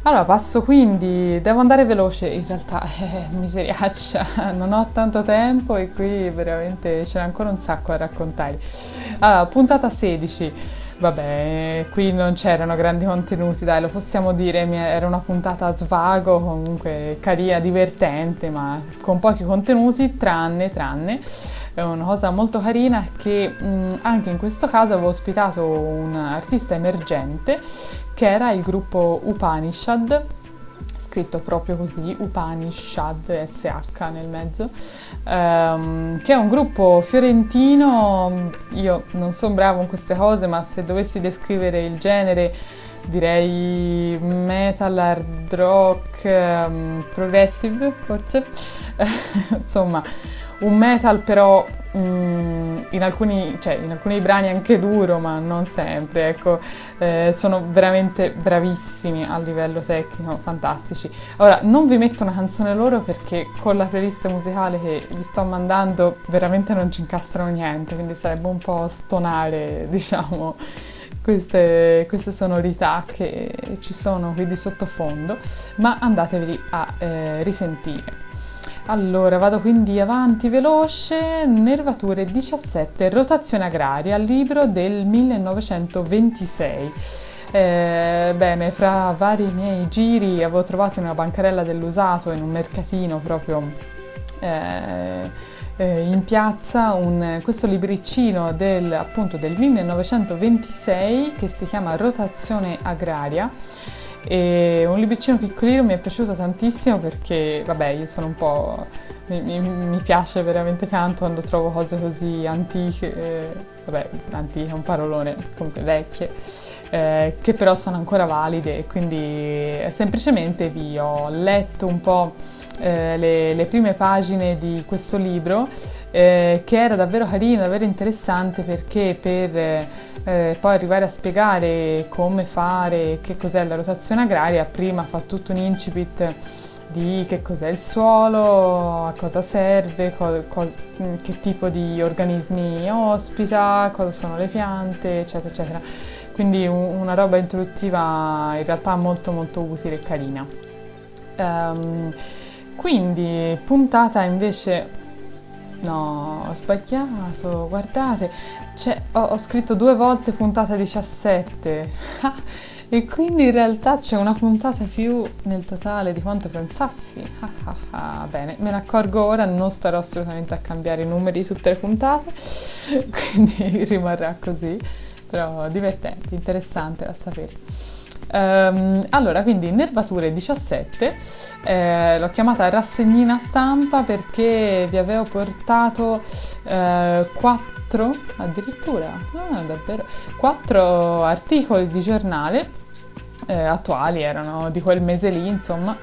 Allora passo quindi, devo andare veloce, in realtà eh, miseriaccia, non ho tanto tempo e qui veramente c'era ancora un sacco da raccontare. Allora, puntata 16. Vabbè, qui non c'erano grandi contenuti, dai, lo possiamo dire, era una puntata a svago, comunque carina, divertente, ma con pochi contenuti, tranne, tranne, una cosa molto carina che mh, anche in questo caso avevo ospitato un artista emergente che era il gruppo Upanishad, scritto proprio così, Upanishad, SH nel mezzo, um, che è un gruppo fiorentino, io non sono bravo in queste cose, ma se dovessi descrivere il genere direi metal, hard rock, um, progressive forse, insomma un metal però mm, in, alcuni, cioè, in, alcuni, brani anche duro, ma non sempre, ecco, eh, sono veramente bravissimi a livello tecnico, fantastici. Ora, non vi metto una canzone loro perché con la playlist musicale che vi sto mandando veramente non ci incastrano niente, quindi sarebbe un po' stonare, diciamo, queste, queste sonorità che ci sono qui di sottofondo, ma andatevi a eh, risentire. Allora, vado quindi avanti veloce. Nervature 17, rotazione agraria, libro del 1926. Eh, bene, fra vari miei giri avevo trovato in una bancarella dell'usato, in un mercatino proprio eh, eh, in piazza, un, questo libricino del, appunto del 1926 che si chiama Rotazione agraria e un libricino piccolino mi è piaciuto tantissimo perché, vabbè, io sono un po'... mi, mi, mi piace veramente tanto quando trovo cose così antiche, eh, vabbè, antiche è un parolone, comunque vecchie, eh, che però sono ancora valide, quindi eh, semplicemente vi ho letto un po' eh, le, le prime pagine di questo libro eh, che era davvero carino, davvero interessante perché per eh, poi arrivare a spiegare come fare, che cos'è la rotazione agraria, prima fa tutto un incipit di che cos'è il suolo, a cosa serve, co- co- che tipo di organismi ospita, cosa sono le piante, eccetera, eccetera. Quindi un- una roba introduttiva in realtà molto molto utile e carina. Um, quindi puntata invece No, ho sbagliato, guardate, cioè, ho, ho, scritto due volte puntata 17 e quindi in realtà c'è una puntata più nel totale di quanto pensassi. Bene, me ne accorgo ora, non starò assolutamente a cambiare i numeri su tutte le puntate, quindi rimarrà così, però divertente, interessante da sapere. Um, allora, quindi nervature 17, eh, l'ho chiamata rassegnina stampa perché vi avevo portato eh, 4, addirittura, ah, davvero, 4 articoli di giornale eh, attuali, erano di quel mese lì, insomma,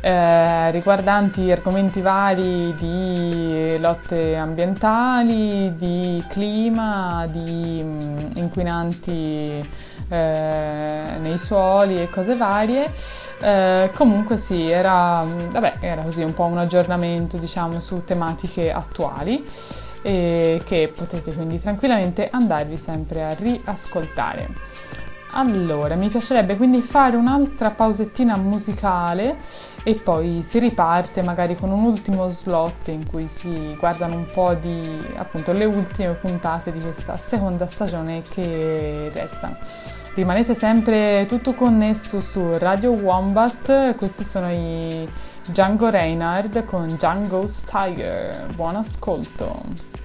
eh, riguardanti argomenti vari di lotte ambientali, di clima, di mh, mm, inquinanti eh, nei suoli e cose varie. Eh, comunque sì, era, vabbè, era così un po' un aggiornamento diciamo su tematiche attuali e che potete quindi tranquillamente andarvi sempre a riascoltare. Allora, mi piacerebbe quindi fare un'altra pausettina musicale e poi si riparte magari con un ultimo slot in cui si guardano un po' di appunto le ultime puntate di questa seconda stagione che restano. Rimanete sempre tutto connesso su Radio Wombat, questi sono i Django Reinhardt con Django's Tiger. Buon ascolto!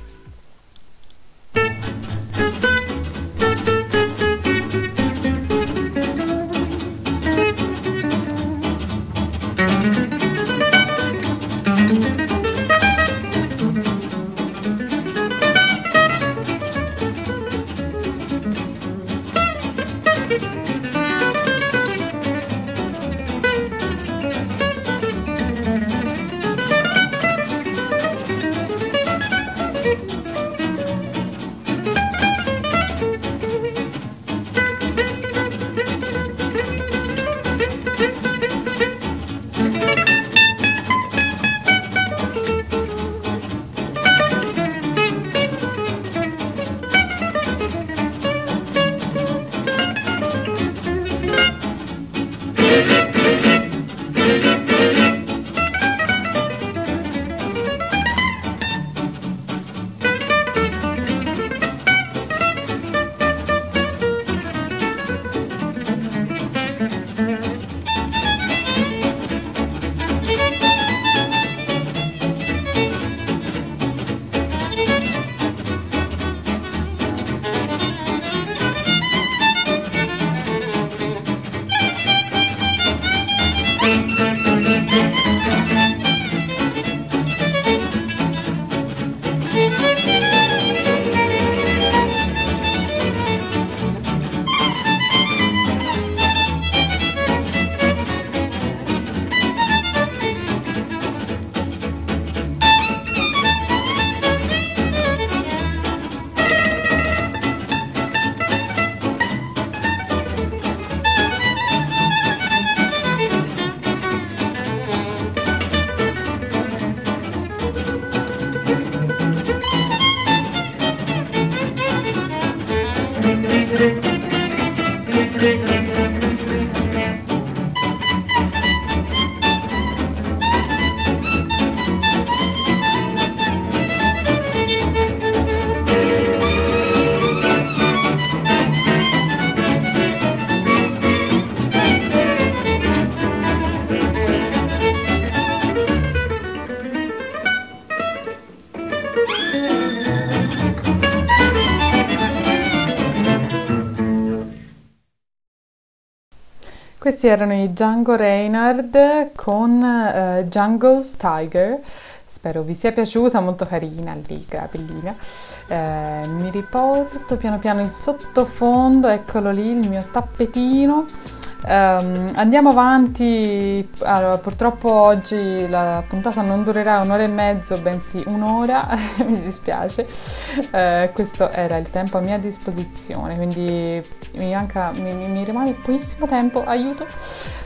Questi erano i Django Reinhardt con uh, Django's Tiger. Spero vi sia piaciuta, molto carina, allegra, bellina. Eh, mi riporto piano piano in sottofondo, eccolo lì il mio tappetino. Um, andiamo avanti, allora, purtroppo oggi la puntata non durerà un'ora e mezzo, bensì un'ora, mi dispiace, uh, questo era il tempo a mia disposizione, quindi mi, manca, mi, mi rimane pochissimo tempo, aiuto.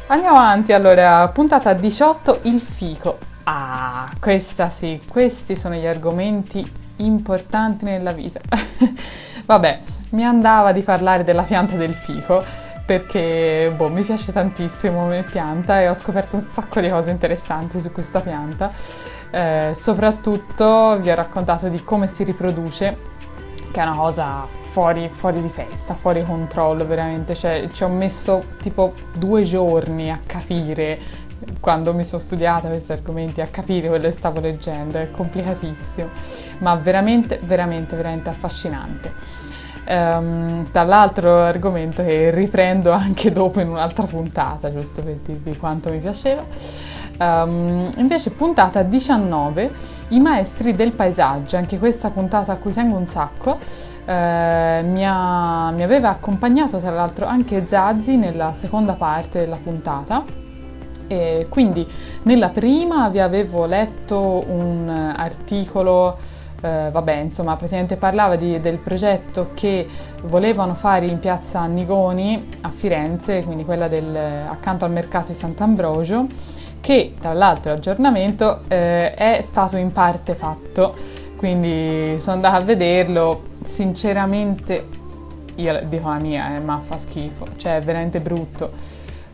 Andiamo avanti, allora, puntata 18, il fico. Ah, questa sì, questi sono gli argomenti importanti nella vita. Vabbè, mi andava di parlare della pianta del fico perché boh, mi piace tantissimo come pianta e ho scoperto un sacco di cose interessanti su questa pianta. Eh, soprattutto vi ho raccontato di come si riproduce, che è una cosa fuori, fuori di testa, fuori controllo veramente. Cioè, ci ho messo tipo due giorni a capire quando mi sono studiata questi argomenti a capire quello che stavo leggendo, è complicatissimo, ma veramente, veramente, veramente affascinante. Um, dall'altro argomento che riprendo anche dopo in un'altra puntata, giusto per dirvi quanto mi piaceva. Um, invece puntata 19, i maestri del paesaggio, anche questa puntata a cui tengo un sacco, eh, mi, ha, mi aveva accompagnato tra l'altro anche Zazzi nella seconda parte della puntata. E quindi nella prima vi avevo letto un articolo eh, vabbè, insomma, praticamente parlava di- del progetto che volevano fare in piazza Annigoni a Firenze, quindi quella del, accanto al mercato di Sant'Ambrogio, che tra l'altro l'aggiornamento eh, è stato in parte fatto, quindi sono andata a vederlo, sinceramente io dico la mia, eh, ma fa schifo, cioè è veramente brutto.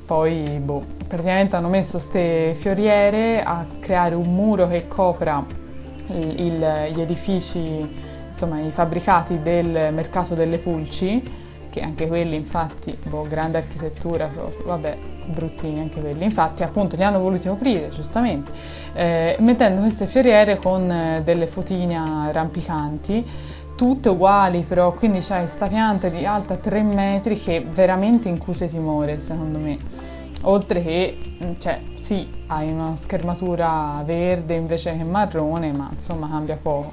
Poi, boh, praticamente hanno messo queste fioriere a creare un muro che copra il- gli edifici, insomma i fabbricati del mercato delle pulci, che anche quelli infatti, boh, grande architettura proprio, vabbè, bruttini anche quelli. Infatti appunto li hanno voluti coprire, giustamente, eh, mettendo queste fioriere con eh, delle fotine rampicanti, tutte uguali però, quindi c'è questa pianta di alta 3 metri che veramente incute timore secondo me. Oltre che, mm, cioè, sì, hai una schermatura verde invece che marrone, ma insomma cambia poco.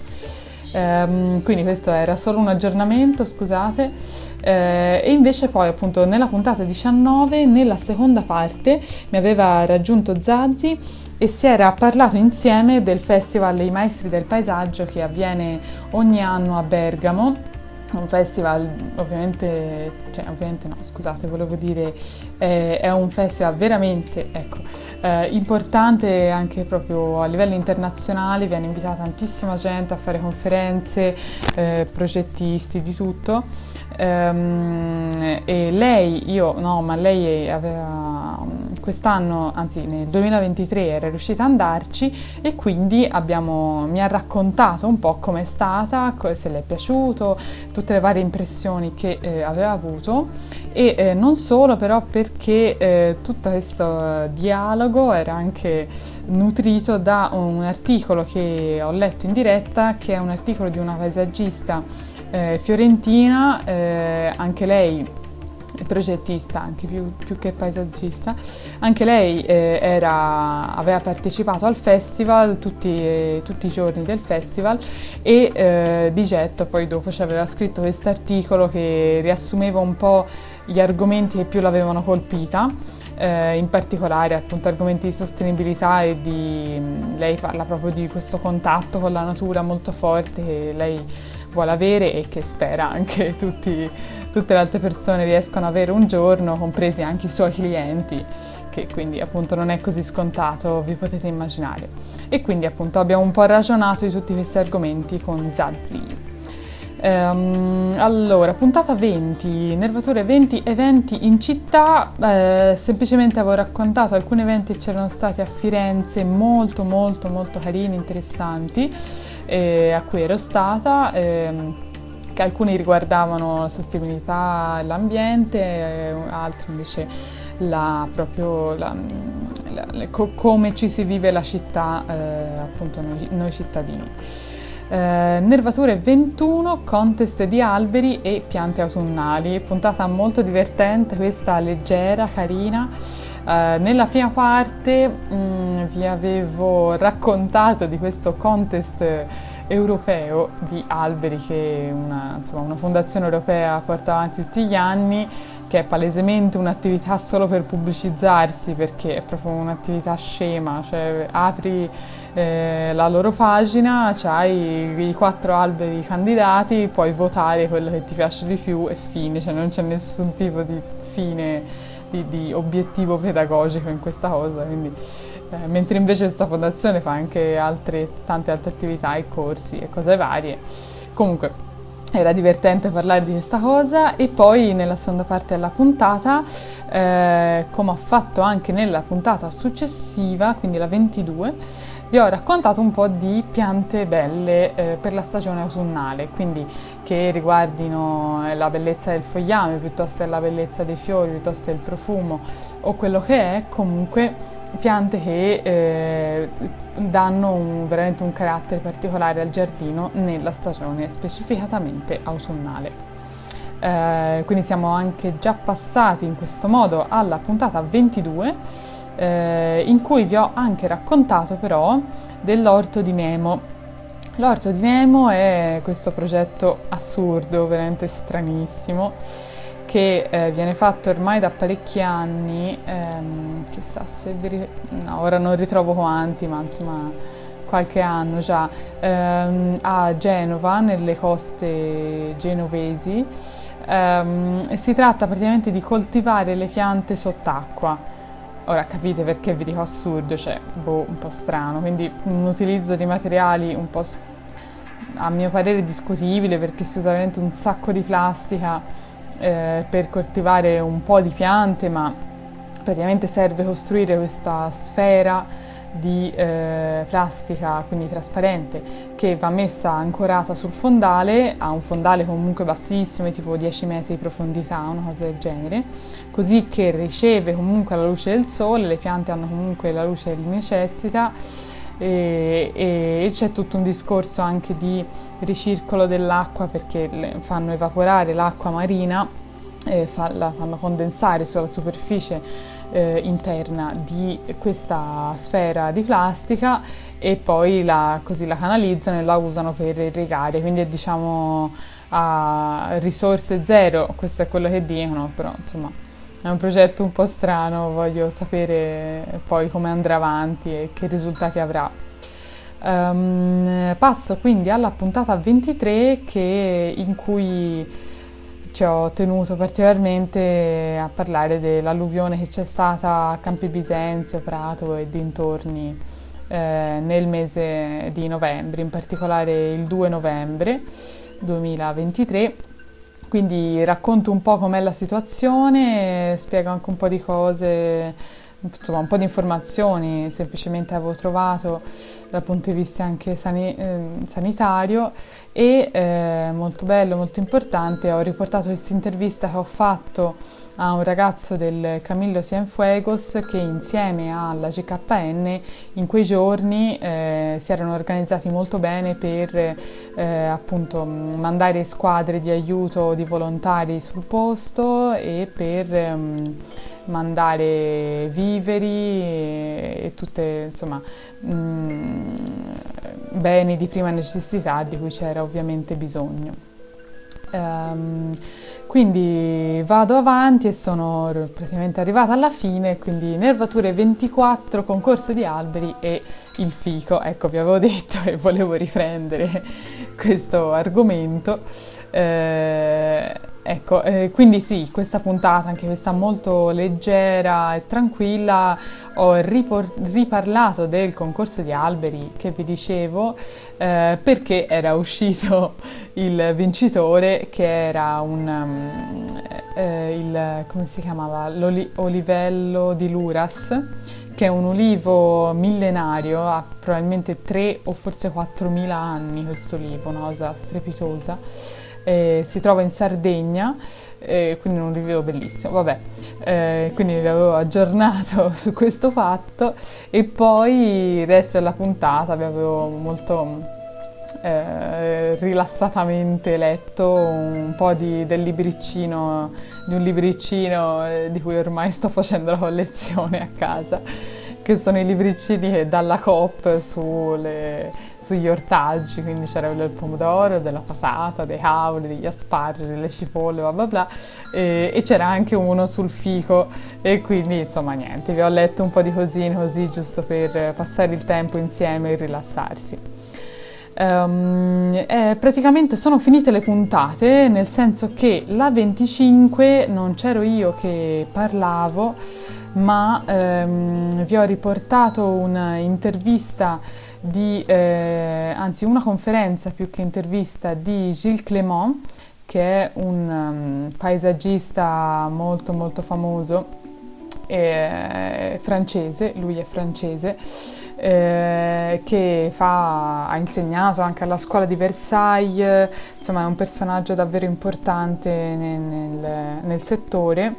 Ehm, quindi questo era solo un aggiornamento, scusate. Eh, e invece poi appunto nella puntata 19, nella seconda parte, mi aveva raggiunto Zazzi e si era parlato insieme del festival I Maestri del Paesaggio che avviene ogni anno a Bergamo. Un festival ovviamente, cioè ovviamente no, scusate, volevo dire, eh, è un festival veramente, ecco, eh, importante anche proprio a livello internazionale, viene invitata tantissima gente a fare conferenze, eh, progettisti, di tutto. Ehm, e lei, io no, ma lei aveva quest'anno, anzi nel 2023 era riuscita ad andarci e quindi abbiamo, mi ha raccontato un po' com'è stata, se le è piaciuto, tutte le varie impressioni che eh, aveva avuto e eh, non solo però perché eh, tutto questo dialogo era anche nutrito da un articolo che ho letto in diretta che è un articolo di una paesaggista eh, fiorentina, eh, anche lei progettista, anche più, più che paesaggista, anche lei eh, era- aveva partecipato al festival tutti, tutti i giorni del festival e eh, di getto poi dopo ci aveva scritto questo articolo che riassumeva un po' gli argomenti che più l'avevano colpita. eh, in particolare appunto argomenti di sostenibilità e di lei parla proprio di questo contatto con la natura molto forte che lei vuole avere e che spera anche tutti, tutte le altre persone riescano ad avere un giorno, compresi anche i suoi clienti, che quindi appunto non è così scontato, vi potete immaginare. E quindi appunto abbiamo un po' ragionato di tutti questi argomenti con Zazzi. Ehm, allora, puntata 20, nervature 20 eventi in città, eh, semplicemente avevo raccontato alcuni eventi che c'erano stati a Firenze molto molto molto carini, interessanti, eh, a cui ero stata, ehm, che alcuni riguardavano la sostenibilità e l'ambiente, eh, altri invece la, proprio la- la- co- come ci si vive la città, eh, appunto noi, noi cittadini. Eh, nervature 21, contest di alberi e piante autunnali, puntata molto divertente, questa leggera, carina. Eh, nella prima parte mm, vi avevo raccontato di questo contest europeo di alberi che una, insomma, una fondazione europea porta avanti tutti gli anni, che è palesemente un'attività solo per pubblicizzarsi, perché è proprio un'attività scema, cioè apri eh, la loro pagina, c'hai i quattro alberi candidati, puoi votare quello che ti piace di più e fine, cioè non c'è nessun tipo di fine, di, di obiettivo pedagogico in questa cosa, quindi, eh, mentre invece questa fondazione fa anche altre, tante altre attività e corsi e cose varie. Comunque era divertente parlare di questa cosa e poi nella seconda parte della puntata, eh, come ho fatto anche nella puntata successiva, quindi la 22, vi ho raccontato un po' di piante belle eh, per la stagione autunnale, quindi che riguardino eh, la bellezza del fogliame piuttosto che la bellezza dei fiori, piuttosto che il profumo o quello che è, comunque piante che eh, danno un- veramente un carattere particolare al giardino nella stagione specificatamente autunnale. Eh, quindi siamo anche già passati in questo modo alla puntata 22 eh, in cui vi ho anche raccontato però dell'orto di Nemo. L'orto di Nemo è questo progetto assurdo, veramente stranissimo, che eh, viene fatto ormai da parecchi anni, ehm, chissà se vi no, ora non ritrovo quanti, ma insomma qualche anno già ehm, a Genova, nelle coste genovesi. Ehm, si tratta praticamente di coltivare le piante sott'acqua. Ora capite perché vi dico assurdo, cioè boh, un po' strano, quindi un utilizzo di materiali un po' a mio parere discutibile perché si usa veramente un sacco di plastica eh, per coltivare un po' di piante, ma praticamente serve costruire questa sfera di eh, plastica, quindi trasparente, che va messa ancorata sul fondale, ha un fondale comunque bassissimo, tipo 10 metri di profondità, una cosa del genere, così che riceve comunque la luce del sole, le piante hanno comunque la luce che necessita e, e c'è tutto un discorso anche di ricircolo dell'acqua perché fanno evaporare l'acqua marina e fa, la fanno condensare sulla superficie eh, interna di questa sfera di plastica e poi la, così la canalizzano e la usano per irrigare, quindi è diciamo a risorse zero, questo è quello che dicono, però insomma è un progetto un po' strano, voglio sapere poi come andrà avanti e che risultati avrà. Um, passo quindi alla puntata 23 che, in cui ci ho tenuto particolarmente a parlare dell'alluvione che c'è stata a Campi Bisenzio, Prato e dintorni eh, nel mese di novembre, in particolare il 2 novembre 2023. Quindi racconto un po' com'è la situazione, spiego anche un po' di cose, insomma un po' di informazioni semplicemente avevo trovato dal punto di vista anche sani- eh, sanitario e eh, molto bello, molto importante, ho riportato questa intervista che ho fatto a un ragazzo del Camillo Cienfuegos che insieme alla GKN in quei giorni eh, si erano organizzati molto bene per eh, appunto mandare squadre di aiuto di volontari sul posto e per ehm, mandare viveri e, e tutte insomma mh, mm, beni di prima necessità di cui c'era ovviamente bisogno. Um, quindi vado avanti e sono praticamente arrivata alla fine, quindi nervature 24, concorso di alberi e il fico. Ecco, vi avevo detto e volevo riprendere questo argomento. Eh, ecco, eh, quindi sì, questa puntata, anche questa molto leggera e tranquilla, ho ripor- riparlato del concorso di alberi che vi dicevo eh, perché era uscito il vincitore che era un um, eh, il, come si chiamava? L'olivello di Luras che è un ulivo millenario ha probabilmente 3 o forse 4.000 anni questo olivo una cosa strepitosa eh, si trova in Sardegna eh, quindi un review bellissimo, vabbè, eh, quindi vi avevo aggiornato su questo fatto. E poi il resto della puntata vi avevo molto eh, rilassatamente letto un po' di, del libricino, di un libricino eh, di cui ormai sto facendo la collezione a casa, che sono i libricini dalla Coop sulle sugli ortaggi, quindi c'era quello del pomodoro, della patata, dei cavoli, degli asparagi, delle cipolle, bla bla bla, e, e, c'era anche uno sul fico e quindi insomma niente, vi ho letto un po' di cosine così giusto per passare il tempo insieme e rilassarsi. Um, eh, praticamente sono finite le puntate, nel senso che la 25 non c'ero io che parlavo, ma um, vi ho riportato un'intervista di, eh, anzi una conferenza più che intervista di Gilles Clément, che è un um, paesaggista molto molto famoso, eh, francese, lui è francese, eh, che fa, ha insegnato anche alla scuola di Versailles, insomma è un personaggio davvero importante nel, nel, nel settore,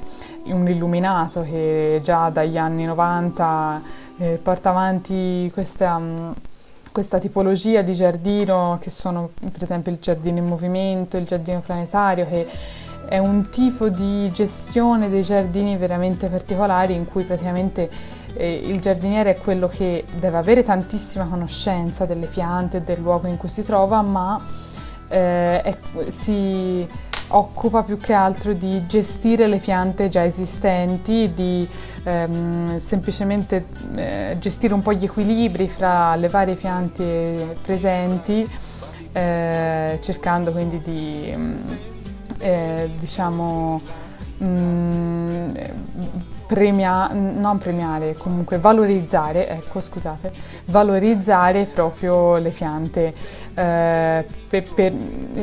un illuminato che già dagli anni 90 eh, porta avanti questa... Um, questa tipologia di giardino che sono per esempio il giardino in movimento, il giardino planetario che è un tipo di gestione dei giardini veramente particolari in cui praticamente eh, il giardiniere è quello che deve avere tantissima conoscenza delle piante e del luogo in cui si trova, ma eh, è, si, occupa più che altro di gestire le piante già esistenti, di ehm, semplicemente eh, gestire un po' gli equilibri fra le varie piante presenti, eh, cercando quindi di, mm, eh, diciamo, mh, mm, premia, non premiare, comunque valorizzare, ecco scusate, valorizzare proprio le piante eh, per, per,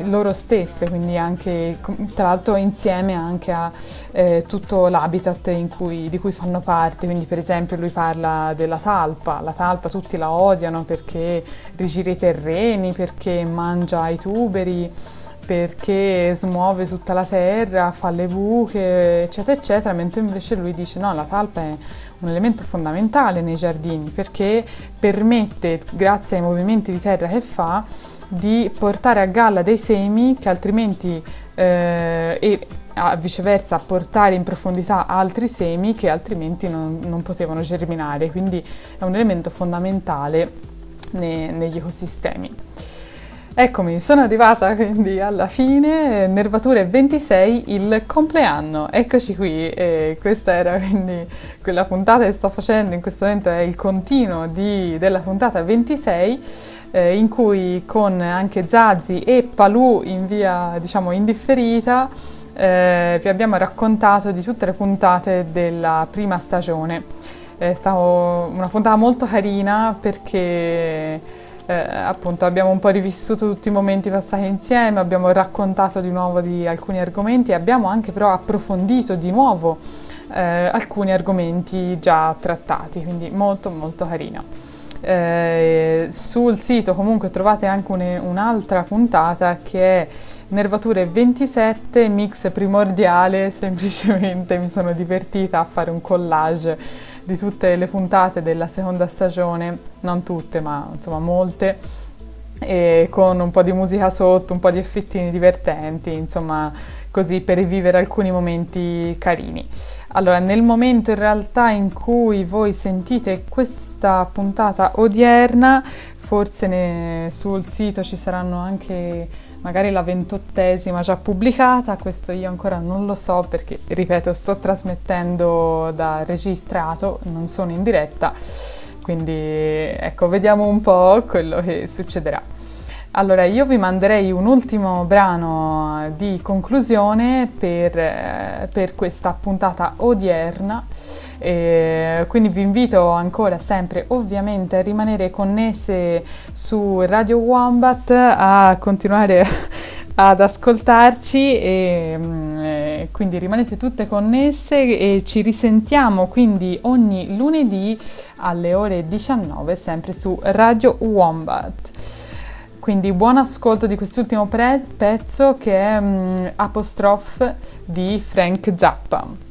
loro stesse, quindi anche tra l'altro insieme anche a eh, tutto l'habitat cui, di cui fanno parte, quindi per esempio lui parla della talpa, la talpa tutti la odiano perché rigira i terreni, perché mangia i tuberi perché smuove tutta la terra, fa le buche, eccetera, eccetera, mentre invece lui dice no, la talpa è un elemento fondamentale nei giardini perché permette, grazie ai movimenti di terra che fa, di portare a galla dei semi che altrimenti eh, e a, viceversa portare in profondità altri semi che altrimenti non, non potevano germinare, quindi è un elemento fondamentale ne, negli ecosistemi. Eccomi, sono arrivata quindi alla fine, Nervature 26, il compleanno. Eccoci qui, e questa era quindi quella puntata che sto facendo in questo momento, è il continuo di, della puntata 26, eh, in cui con anche Zazzi e Palù in via, diciamo, indifferita, eh, vi abbiamo raccontato di tutte le puntate della prima stagione. È stata una puntata molto carina perché eh, appunto abbiamo un po' rivissuto tutti i momenti passati insieme, abbiamo raccontato di nuovo di alcuni argomenti e abbiamo anche però approfondito di nuovo eh, alcuni argomenti già trattati, quindi molto molto carina. Eh, sul sito comunque trovate anche un, un'altra puntata che è Nervature 27 mix primordiale, semplicemente mi sono divertita a fare un collage di tutte le puntate della seconda stagione, non tutte ma insomma molte, e con un po' di musica sotto, un po' di effettini divertenti, insomma così per rivivere alcuni momenti carini. Allora, nel momento in realtà in cui voi sentite questa puntata odierna, forse ne, sul sito ci saranno anche magari la ventottesima già pubblicata, questo io ancora non lo so perché, ripeto, sto trasmettendo da registrato, non sono in diretta, quindi ecco, vediamo un po' quello che succederà. Allora, io vi manderei un ultimo brano di conclusione per, eh, per questa puntata odierna. E quindi vi invito ancora sempre ovviamente a rimanere connesse su Radio Wombat, a continuare ad ascoltarci e, mm, e, quindi rimanete tutte connesse e ci risentiamo quindi ogni lunedì alle ore 19 sempre su Radio Wombat. Quindi buon ascolto di quest'ultimo pre- pezzo che è um, Apostrophe di Frank Zappa.